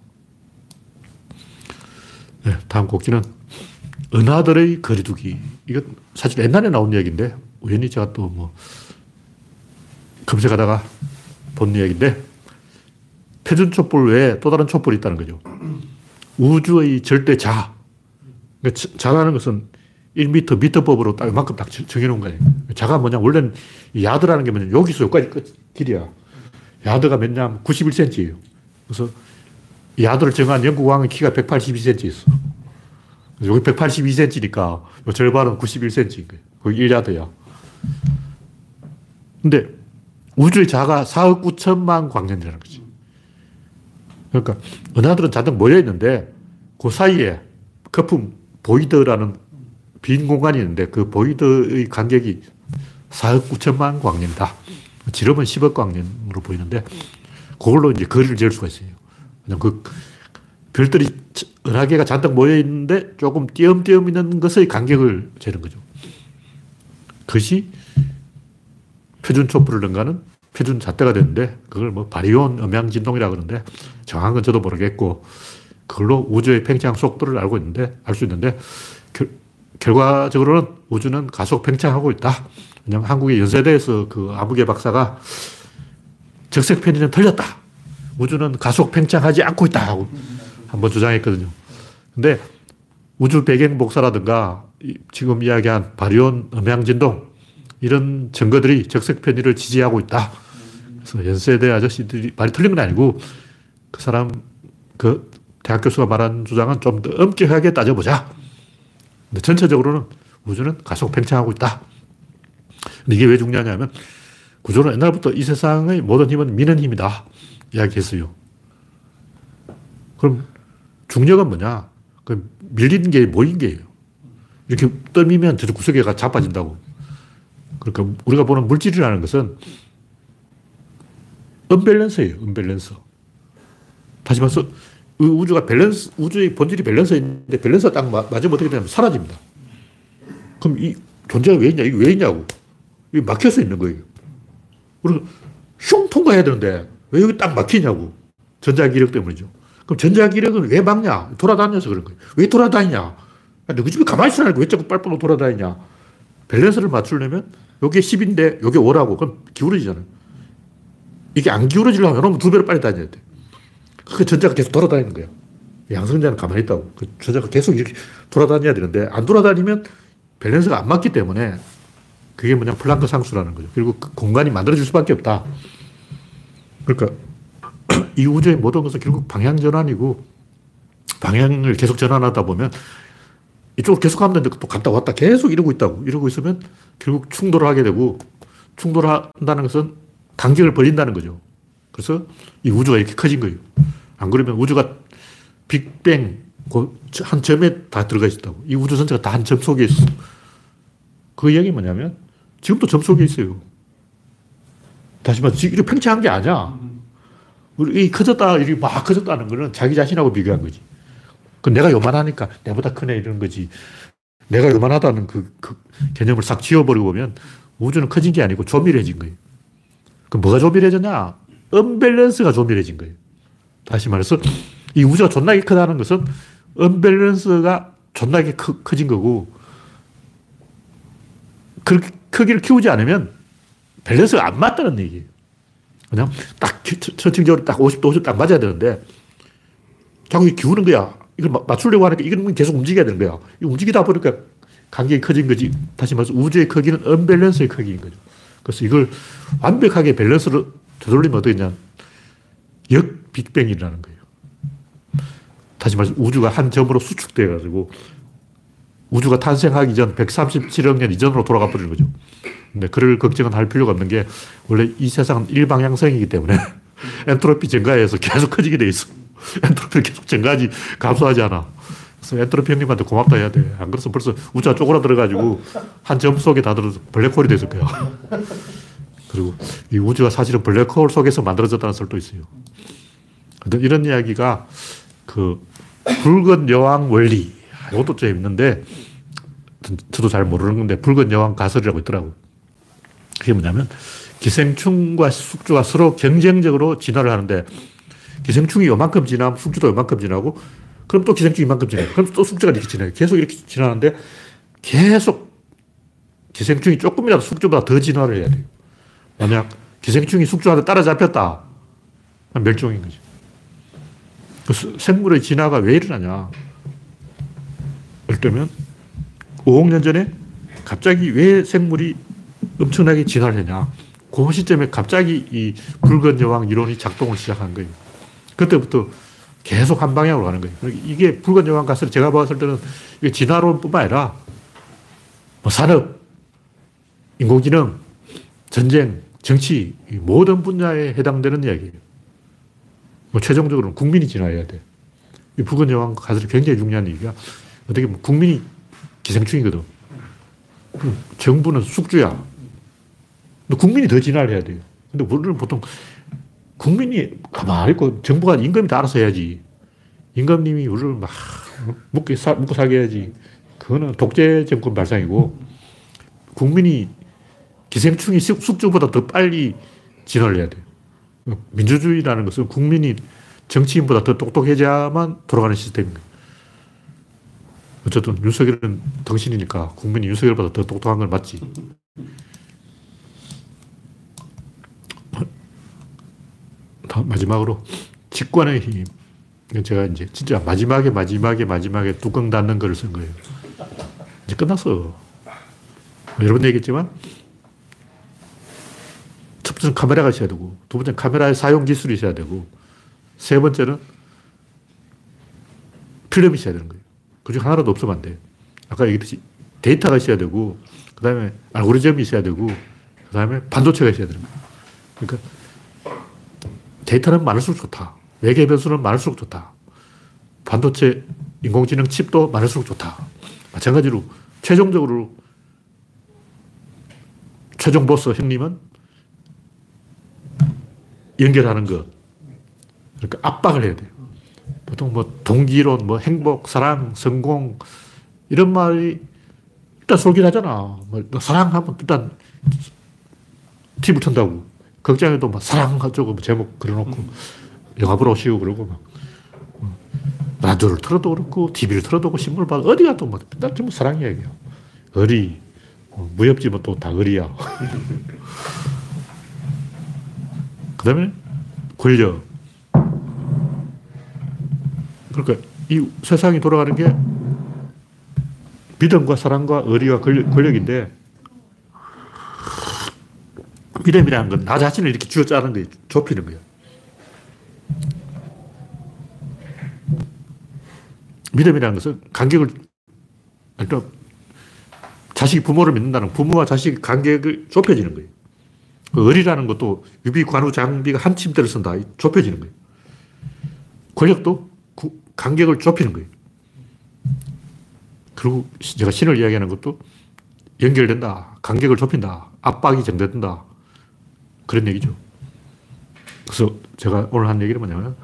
네, 다음 곡기는 은하들의 거리두기. 이거 사실 옛날에 나온 이야기인데 우연히 제가 또 뭐 검색하다가 본 이야기인데 표준 촛불 외에 또 다른 촛불이 있다는 거죠. 우주의 절대 자. 그러니까 자라는 것은 1m, 미터법으로 딱 이만큼 딱 정해놓은 거예요. 자가 뭐냐, 원래는 야드라는 게 뭐냐, 여기서 여기까지 끝, 길이야. 야드가 몇냐, 91cm예요. 그래서 야드를 정한 영국 왕의 키가 182cm 있어. 여기 182cm니까 절반은 91cm인 거예요. 거기 1야드야. 근데 우주의 자가 4억 9천만 광년이라는 거지. 그러니까 은하들은 잔뜩 모여 있는데 그 사이에 거품 보이더라는 빈 공간이 있는데 그 보이더의 간격이 4억 9천만 광년이다. 지름은 10억 광년으로 보이는데 그걸로 이제 거리를 재을 수가 있어요. 그 별들이 은하계가 잔뜩 모여 있는데 조금 띄엄띄엄 있는 것의 간격을 재는 거죠. 그것이 표준 촛불을 능가하는 표준 잣대가 되는데 그걸 뭐 바리온 음양 진동이라 그러는데 정확한 건 저도 모르겠고 그걸로 우주의 팽창 속도를 알고 있는데 알 수 있는데 결, 결과적으로는 우주는 가속 팽창하고 있다. 왜냐하면 한국의 연세대에서 그 아무개 박사가 적색 편의는 틀렸다. 우주는 가속 팽창하지 않고 있다 하고 한번 주장했거든요. 근데 우주 배경 복사라든가 지금 이야기한 바리온 음양 진동 이런 증거들이 적색 편의를 지지하고 있다. 그래서 연세대 아저씨들이 말이 틀린 건 아니고 그 사람 그 대학 교수가 말한 주장은 좀 더 엄격하게 따져보자. 근데 전체적으로는 우주는 가속 팽창하고 있다. 근데 이게 왜 중요하냐면 구조는 옛날부터 이 세상의 모든 힘은 미는 힘이다. 이야기했어요. 그럼 중력은 뭐냐? 그 밀리는 게 모인 게예요. 이렇게 떠밀면 저 구석에가 자빠진다고. 그러니까 우리가 보는 물질이라는 것은 언밸런스예요. 언밸런스. 다시 말해서 우주가 밸런스, 우주의 본질이 밸런스인데 밸런스가 딱 맞으면 어떻게 되냐면 사라집니다. 그럼 이 존재가 왜 있냐? 이게 왜 있냐고. 이게 막혀서 있는 거예요. 그래서 슝 통과해야 되는데 왜 여기 딱 막히냐고. 전자기력 때문이죠. 그럼 전자기력은 왜 막냐? 돌아다녀서 그런 거예요. 왜 돌아다니냐? 너희 집에 가만히 있으라 고 왜 자꾸 빨빨로 돌아다니냐? 밸런스를 맞추려면 여기에 10인데 여기에 5라고. 그럼 기울어지잖아요. 이게 안 기울어지려면 여러분 두 배로 빨리 다녀야 돼. 그 전자가 계속 돌아다니는 거야. 양성자는 가만히 있다고. 그 전자가 계속 이렇게 돌아다녀야 되는데 안 돌아다니면 밸런스가 안 맞기 때문에 그게 뭐냐 플랑크 상수라는 거죠. 그리고 그 공간이 만들어질 수밖에 없다. 그러니까 이 우주의 모든 것은 결국 방향 전환이고 방향을 계속 전환하다 보면 이쪽으로 계속 가면 되는데 또 갔다 왔다 계속 이러고 있다고. 이러고 있으면 결국 충돌을 하게 되고 충돌한다는 것은 간격을 벌린다는 거죠. 그래서 이 우주가 이렇게 커진 거예요. 안 그러면 우주가 빅뱅 한 점에 다 들어가 있었다고. 이 우주 전체가 다 한 점 속에 있어. 그 이야기 뭐냐면 지금도 점 속에 있어요. 다시 말해 이렇게 팽창한 게 아니야. 우리 커졌다, 이렇게 막 커졌다는 거는 자기 자신하고 비교한 거지. 그 내가 요만하니까 내보다 크네 이런 거지. 내가 요만하다는 그, 그 개념을 싹 지워버리고 보면 우주는 커진 게 아니고 조밀해진 거예요. 그럼 뭐가 조밀해졌냐? 언밸런스가 조밀해진 거예요. 다시 말해서 이 우주가 존나게 크다는 것은 언밸런스가 존나게 크, 커진 거고 그 크기를 키우지 않으면 밸런스가 안 맞다는 얘기예요. 그냥 딱 천칭적으로 딱 50도 50도 딱 맞아야 되는데 자꾸 기우는 거야. 이걸 맞추려고 하니까 이건 계속 움직여야 되는 거야. 움직이다 보니까 간격이 커진 거지. 다시 말해서 우주의 크기는 언밸런스의 크기인 거죠. 그래서 이걸 완벽하게 밸런스로 되돌리면 어떻겠냐. 역 빅뱅이 라는 거예요. 다시 말해서 우주가 한 점으로 수축돼 가지고 우주가 탄생하기 전 137억 년 이전으로 돌아가 버리는 거죠. 근데 그럴 걱정은 할 필요가 없는 게 원래 이 세상은 일방향성이기 때문에 엔트로피 증가해서 계속 커지게 돼 있어. 엔트로피를 계속 증가하지 감소하지 않아. 그래서 엔트로피 형님한테 고맙다 해야 돼. 안 그래서 벌써 우주가 쪼그라들어가지고 한 점 속에 다 들어서 블랙홀이 됐을 거야. 그리고 이 우주가 사실은 블랙홀 속에서 만들어졌다는 설도 있어요. 이런 이야기가 그 붉은 여왕 원리 이것도 재밌는데 저도 잘 모르는 건데 붉은 여왕 가설이라고 있더라고. 그게 뭐냐면 기생충과 숙주가 서로 경쟁적으로 진화를 하는데 기생충이 요만큼 지나면 숙주도 요만큼 지나고 그럼 또 기생충이 이만큼 지나요. 그럼 또 숙주가 이렇게 지나요. 계속 이렇게 지나는데 계속 기생충이 조금이라도 숙주보다 더 진화를 해야 돼요. 만약 기생충이 숙주한테 따라잡혔다. 멸종인 거죠. 그 생물의 진화가 왜 일어나냐. 들면 5억 년 전에 갑자기 왜 생물이 엄청나게 진화를 했냐. 그 시점에 갑자기 이 붉은 여왕 이론이 작동을 시작한 거예요. 그때부터 계속 한 방향으로 가는 거예요. 그러니까 이게 붉은 여왕 가설 제가 봤을 때는 이게 진화론뿐만 아니라 뭐 산업, 인공지능, 전쟁, 정치 모든 분야에 해당되는 이야기예요. 뭐 최종적으로는 국민이 진화해야 돼. 이 붉은 여왕 가설이 굉장히 중요한 얘기가 어떻게 보면 국민이 기생충이거든. 정부는 숙주야. 근데 국민이 더 진화를 해야 돼요. 근데 우리는 보통 국민이 가만히 있고 정부가 임금이 다 알아서 해야지. 임금님이 우리를 막 먹고 살게 해야지. 그거는 독재 정권 발상이고 국민이 기생충이 숙주보다 더 빨리 진화를 해야 돼요. 민주주의라는 것은 국민이 정치인보다 더 똑똑해져야만 돌아가는 시스템입니다. 어쨌든 윤석열은 당신이니까 국민이 윤석열보다 더 똑똑한 건 맞지. 마지막으로 직관의 힘. 제가 이제 진짜 마지막에 마지막에 마지막에 뚜껑 닫는 글을 쓴 거예요. 이제 끝났어. 뭐 여러 번 얘기했지만 첫 번째는 카메라가 있어야 되고 두 번째는 카메라의 사용 기술이 있어야 되고 세 번째는 필름이 있어야 되는 거예요. 그중 하나라도 없으면 안 돼. 아까 얘기했듯이 데이터가 있어야 되고 그 다음에 알고리즘이 있어야 되고 그 다음에 반도체가 있어야 되는 거예요. 그러니까 데이터는 많을수록 좋다. 외계 변수는 많을수록 좋다. 반도체, 인공지능 칩도 많을수록 좋다. 마찬가지로 최종적으로 최종 보스 형님은 연결하는 것. 그러니까 압박을 해야 돼요. 보통 뭐 동기론, 뭐 행복, 사랑, 성공 이런 말이 일단 솔깃하잖아. 뭐 사랑하면 일단 TV를 튼다고. 극장에도 막 사랑하자고 뭐 제목 그려놓고 음. 영화 보러 오시고 그러고 막 어. 라디오를 틀어도 그렇고 TV를 틀어도 그렇고 신문을 봐도 어디 가도 뭐 맨날 전부 사랑 이야기야. 어리. 어, 무협지면 또다 어리야. 그 다음에 권력. 그러니까 이 세상이 돌아가는 게 믿음과 사랑과 의리와 권력, 인데 믿음이라는 건 나 자신을 이렇게 쥐어짜는 거예요. 좁히는 거예요. 믿음이라는 것은 간격을, 자식이 부모를 믿는다는 부모와 자식의 간격을 좁혀지는 거예요. 그 의리라는 것도 유비, 관우, 장비가 한 침대를 쓴다. 좁혀지는 거예요. 권력도 간격을 좁히는 거예요. 그리고 제가 신을 이야기하는 것도 연결된다. 간격을 좁힌다. 압박이 정된다. 그런 얘기죠. 그래서 제가 오늘 한 얘기는 뭐냐면,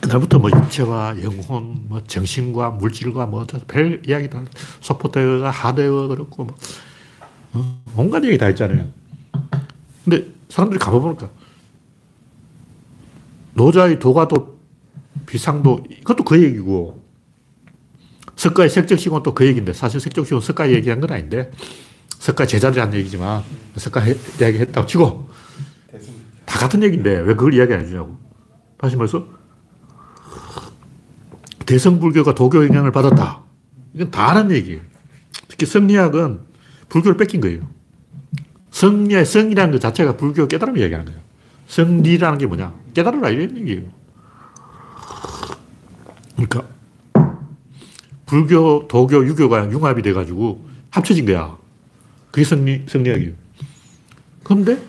그날부터 뭐 육체와 영혼, 뭐 정신과 물질과 뭐별 이야기 다, 소프트웨어가 하드웨어 그렇고, 뭐, 어, 온갖 얘기 다 했잖아요. 근데 사람들이 가봐보니까 노자의 도가도 비상도 이것도 그 얘기고 석가의 색적시공은 또그 얘기인데 사실 색적시공은 석가 얘기한 건 아닌데 석가 제자들이 한 얘기지만 석가 이야기 했다고 치고 다 같은 얘기인데 왜 그걸 이야기 안 해주냐고. 다시 말해서 대성불교가 도교 영향을 받았다. 이건 다 아는 얘기예요. 특히 성리학은 불교를 뺏긴 거예요. 성리의 성이라는 것 자체가 불교 깨달음 이야기하는 거예요. 성리라는 게 뭐냐? 깨달으라 이런 얘기예요. 그러니까 불교, 도교, 유교가 융합이 돼가지고 합쳐진 거야. 그게 성리, 성리학이에요. 그런데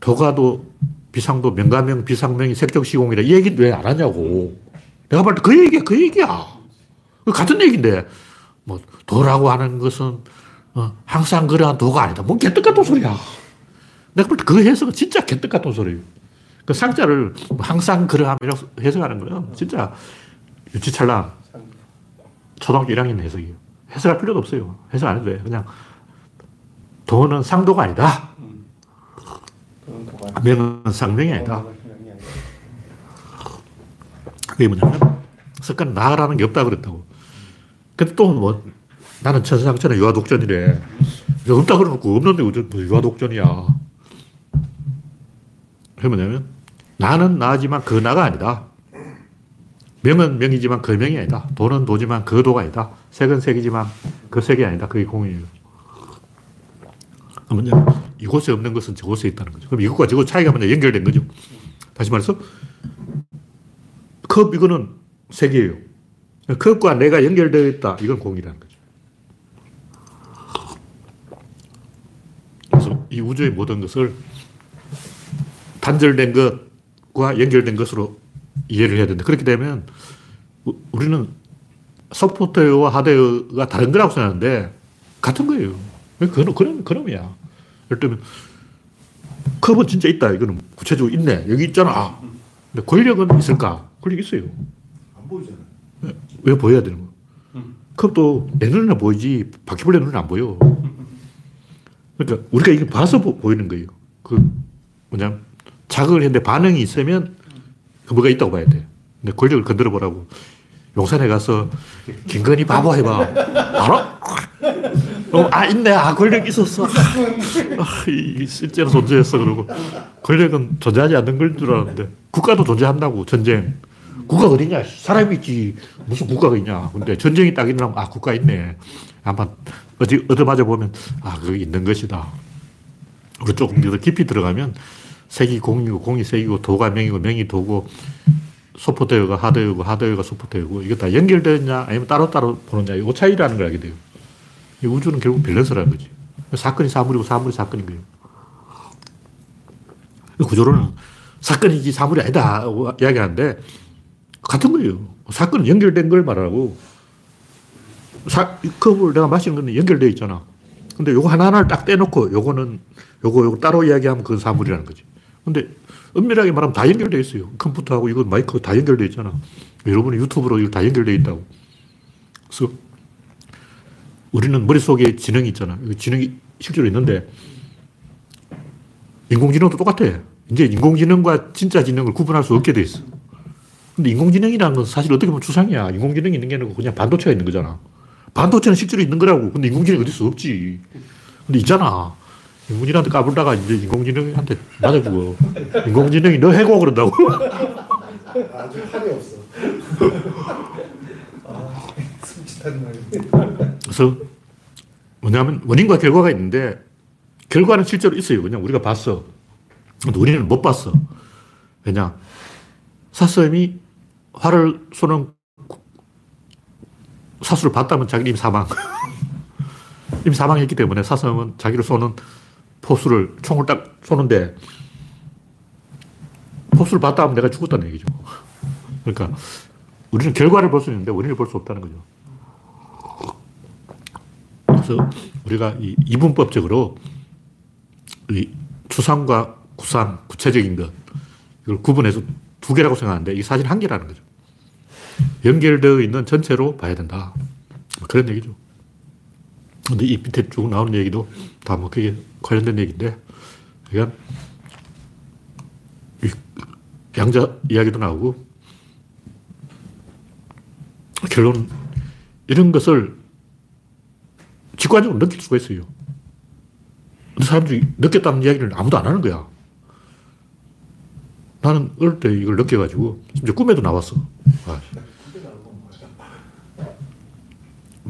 도가도, 비상도, 명가명, 비상명이 색적시공이라 이 얘기는 왜 안 하냐고. 내가 볼 때 그 얘기야, 그 얘기야. 같은 얘기인데, 뭐, 도라고 하는 것은 어, 항상 그러한 도가 아니다. 뭔 개떡 같은 소리야. 내가 볼 때 그 해석은 진짜 개떡 같은 소리예요. 그 상자를 뭐 항상 그러함이라고 해석하는 거는 진짜 유치찰나 초등학교 1학년 해석이에요. 해석할 필요도 없어요. 해석 안 해도 돼. 그냥 도는 상도가 아니다. 명은 상명이 아니다. 그게 뭐냐면 석가는 나라는 게 없다 그랬다고. 근데 또 뭐 나는 천상천하 유아독전이래. 없다 그러놓고 없는데 뭐 유아독전이야. 그게 뭐냐면 나는 나지만 그 나가 아니다. 명은 명이지만 그 명이 아니다. 도는 도지만 그 도가 아니다. 색은 색이지만 그 색이 아니다. 그게 공이에요. 뭐냐 이곳에 없는 것은 저곳에 있다는 거죠. 그럼 이것과 저것 차이가 뭐냐 연결된 거죠. 다시 말해서 컵 이거는 색이에요. 컵과 내가 연결되어 있다. 이건 공이라는. 그래서 이 우주의 모든 것을 단절된 것과 연결된 것으로 이해를 해야 된다. 그렇게 되면 우- 우리는 소프트웨어와 하드웨어가 다른 거라고 생각하는데 같은 거예요. 그건 그런 그놈이야. 예를 들면 컵은 진짜 있다. 이거는 구체적으로 있네. 여기 있잖아. 근데 권력은 있을까? 권력 있어요. 안 보이잖아요. 왜 보여야 되는 거야? 컵도 내 눈에는 보이지 바퀴벌레 눈에는 안 보여. 그러니까 우리가 이게 봐서 보, 보이는 거예요. 그 뭐냐 자극을 했는데 반응이 있으면 그 뭐가 있다고 봐야 돼. 근데 권력을 건드려 보라고. 용산에 가서 김건희 바보 해봐. 알아? 어, 아 있네. 아 권력 있었어. 아, 이- 실제로 존재했어. 그러고 권력은 존재하지 않는 걸 줄 알았는데 국가도 존재한다고 전쟁. 국가 어디냐? 사람이 있지. 무슨 국가가 있냐? 근데 전쟁이 딱 일어나면, 아, 국가 있네. 한번 어디, 얻어맞아 보면, 아, 그게 있는 것이다. 그리고 조금 더 깊이 들어가면, 색이 공이고, 공이 색이고, 도가 명이고, 명이 도고, 소프트웨어가 하드웨어고, 하드웨어가 소프트웨어고, 이거 다 연결되느냐, 아니면 따로따로 보느냐, 이거 차이라는 걸 알게 돼요. 이 우주는 결국 밸런스라는 거지. 사건이 사물이고, 사물이 사건인 거예요. 그 구조로는 사건이지 사물이 아니다. 고 이야기하는데, 같은 거예요. 사건은 연결된 걸 말하고, 사, 이 컵을 내가 마시는 건 연결되어 있잖아. 근데 요거 하나하나를 딱 떼놓고, 요거는, 요거, 요거 따로 이야기하면 그건 사물이라는 거지. 근데 엄밀하게 말하면 다 연결되어 있어요. 컴퓨터하고 이거 마이크 다 연결되어 있잖아. 여러분이 유튜브로 이거 다 연결되어 있다고. 그래서 우리는 머릿속에 지능이 있잖아. 이 지능이 실제로 있는데, 인공지능도 똑같아. 이제 인공지능과 진짜 지능을 구분할 수 없게 돼 있어. 근데 인공지능이라는 건 사실 어떻게 보면 추상이야. 인공지능이 있는 게 아니고 그냥 반도체가 있는 거잖아. 반도체는 실제로 있는 거라고. 근데 인공지능이 어디 수 없지. 근데 있잖아. 인공지능한테 까불다가 이제 인공지능한테 맞아 죽어. 인공지능이 너 해고 그런다고. 아주 팔이 없어. 숨짓하는 말이. 그래서 뭐냐면 원인과 결과가 있는데 결과는 실제로 있어요. 그냥 우리가 봤어. 근데 우리는 못 봤어. 왜냐? 사슴이 활을 쏘는 사수를 봤다면 자기 이미 사망. 이미 사망했기 때문에 사슴은 자기를 쏘는 포수를 총을 딱 쏘는데 포수를 봤다 하면 내가 죽었다는 얘기죠. 그러니까 우리는 결과를 볼 수 있는데 원인을 볼 수 없다는 거죠. 그래서 우리가 이 이분법적으로 이 추상과 구상, 구체적인 것, 이걸 구분해서 두 개라고 생각하는데 이게 사실 한 개라는 거죠. 연결되어 있는 전체로 봐야 된다. 뭐 그런 얘기죠. 근데 이 밑에 쭉 나오는 얘기도 다 뭐 그게 관련된 얘기인데 그러니까 이 양자 이야기도 나오고 결론 이런 것을 직관적으로 느낄 수가 있어요. 근데 사람들이 느꼈다는 이야기를 아무도 안 하는 거야. 나는 어릴 때 이걸 느껴가지고 심지어 꿈에도 나왔어. 아,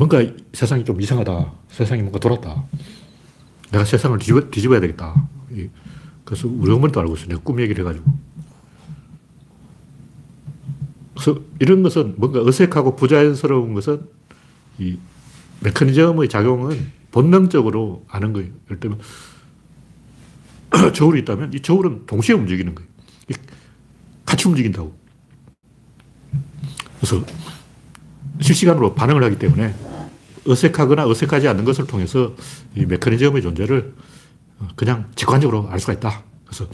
뭔가 세상이 좀 이상하다. 세상이 뭔가 돌았다. 내가 세상을 뒤집어, 뒤집어야 되겠다. 이- 그래서 우리 어머니도 알고 있어요. 내가 꿈 얘기를 해가지고. 그래서 이런 것은 뭔가 어색하고 부자연스러운 것은 이 메커니즘의 작용은 본능적으로 아는 거예요. 예를 들면 저울이 있다면 이 저울은 동시에 움직이는 거예요. 이 같이 움직인다고. 그래서 실시간으로 반응을 하기 때문에 어색하거나 어색하지 않는 것을 통해서 이 메커니즘의 존재를 그냥 직관적으로 알 수가 있다. 그래서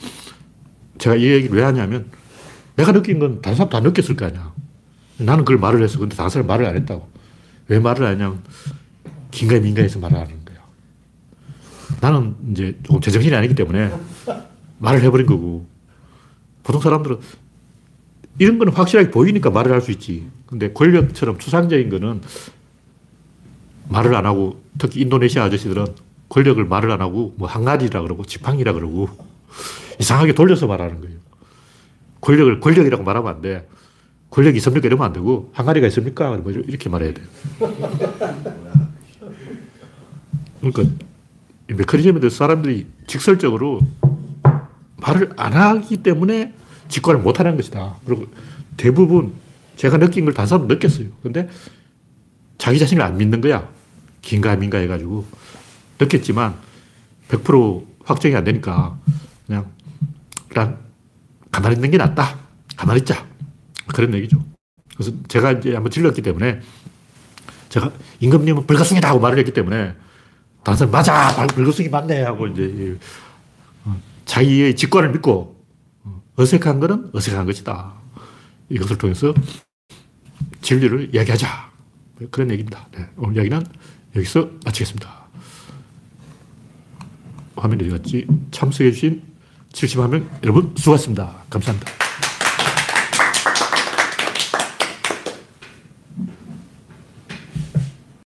제가 이 얘기를 왜 하냐면 내가 느낀 건 다른 사람 다 느꼈을 거 아니야. 나는 그걸 말을 했어. 근데 다른 사람 말을 안 했다고. 왜 말을 안 했냐면 긴가에 민가해서 말을 하는 거야. 나는 이제 조금 제정신이 아니기 때문에 말을 해버린 거고 보통 사람들은 이런 거는 확실하게 보이니까 말을 할 수 있지. 근데 권력처럼 추상적인 거는 말을 안 하고 특히 인도네시아 아저씨들은 권력을 말을 안 하고 뭐 항아리라 그러고 지팡이라 그러고 이상하게 돌려서 말하는 거예요. 권력을 권력이라고 말하면 안 돼. 권력이 있습니까? 이러면 안 되고 항아리가 있습니까? 뭐 이렇게 말해야 돼. 그러니까 이 메커니즘에 대해서 사람들이 직설적으로 말을 안 하기 때문에 직관을 못 하는 것이다. 그리고 대부분 제가 느낀 걸 다른 사람은 느꼈어요. 근데 자기 자신을 안 믿는 거야. 긴가 민가 해가지고. 느꼈지만 100% 확정이 안 되니까 그냥 일단 가만히 있는 게 낫다. 가만히 있자. 그런 얘기죠. 그래서 제가 이제 한번 질렀기 때문에 제가 임금님은 불가승이다 하고 말을 했기 때문에 다른 사람 맞아 불가승이 맞네 하고 이제 이, 어, 자기의 직관을 믿고 어, 어색한 거는 어색한 것이다. 이것을 통해서 진리를 이야기하자. 그런 얘기입니다. 네, 오늘 이야기는 여기서 마치겠습니다. 화면이 어디 갔지? 참석해주신 70만 명 여러분 수고하셨습니다. 감사합니다.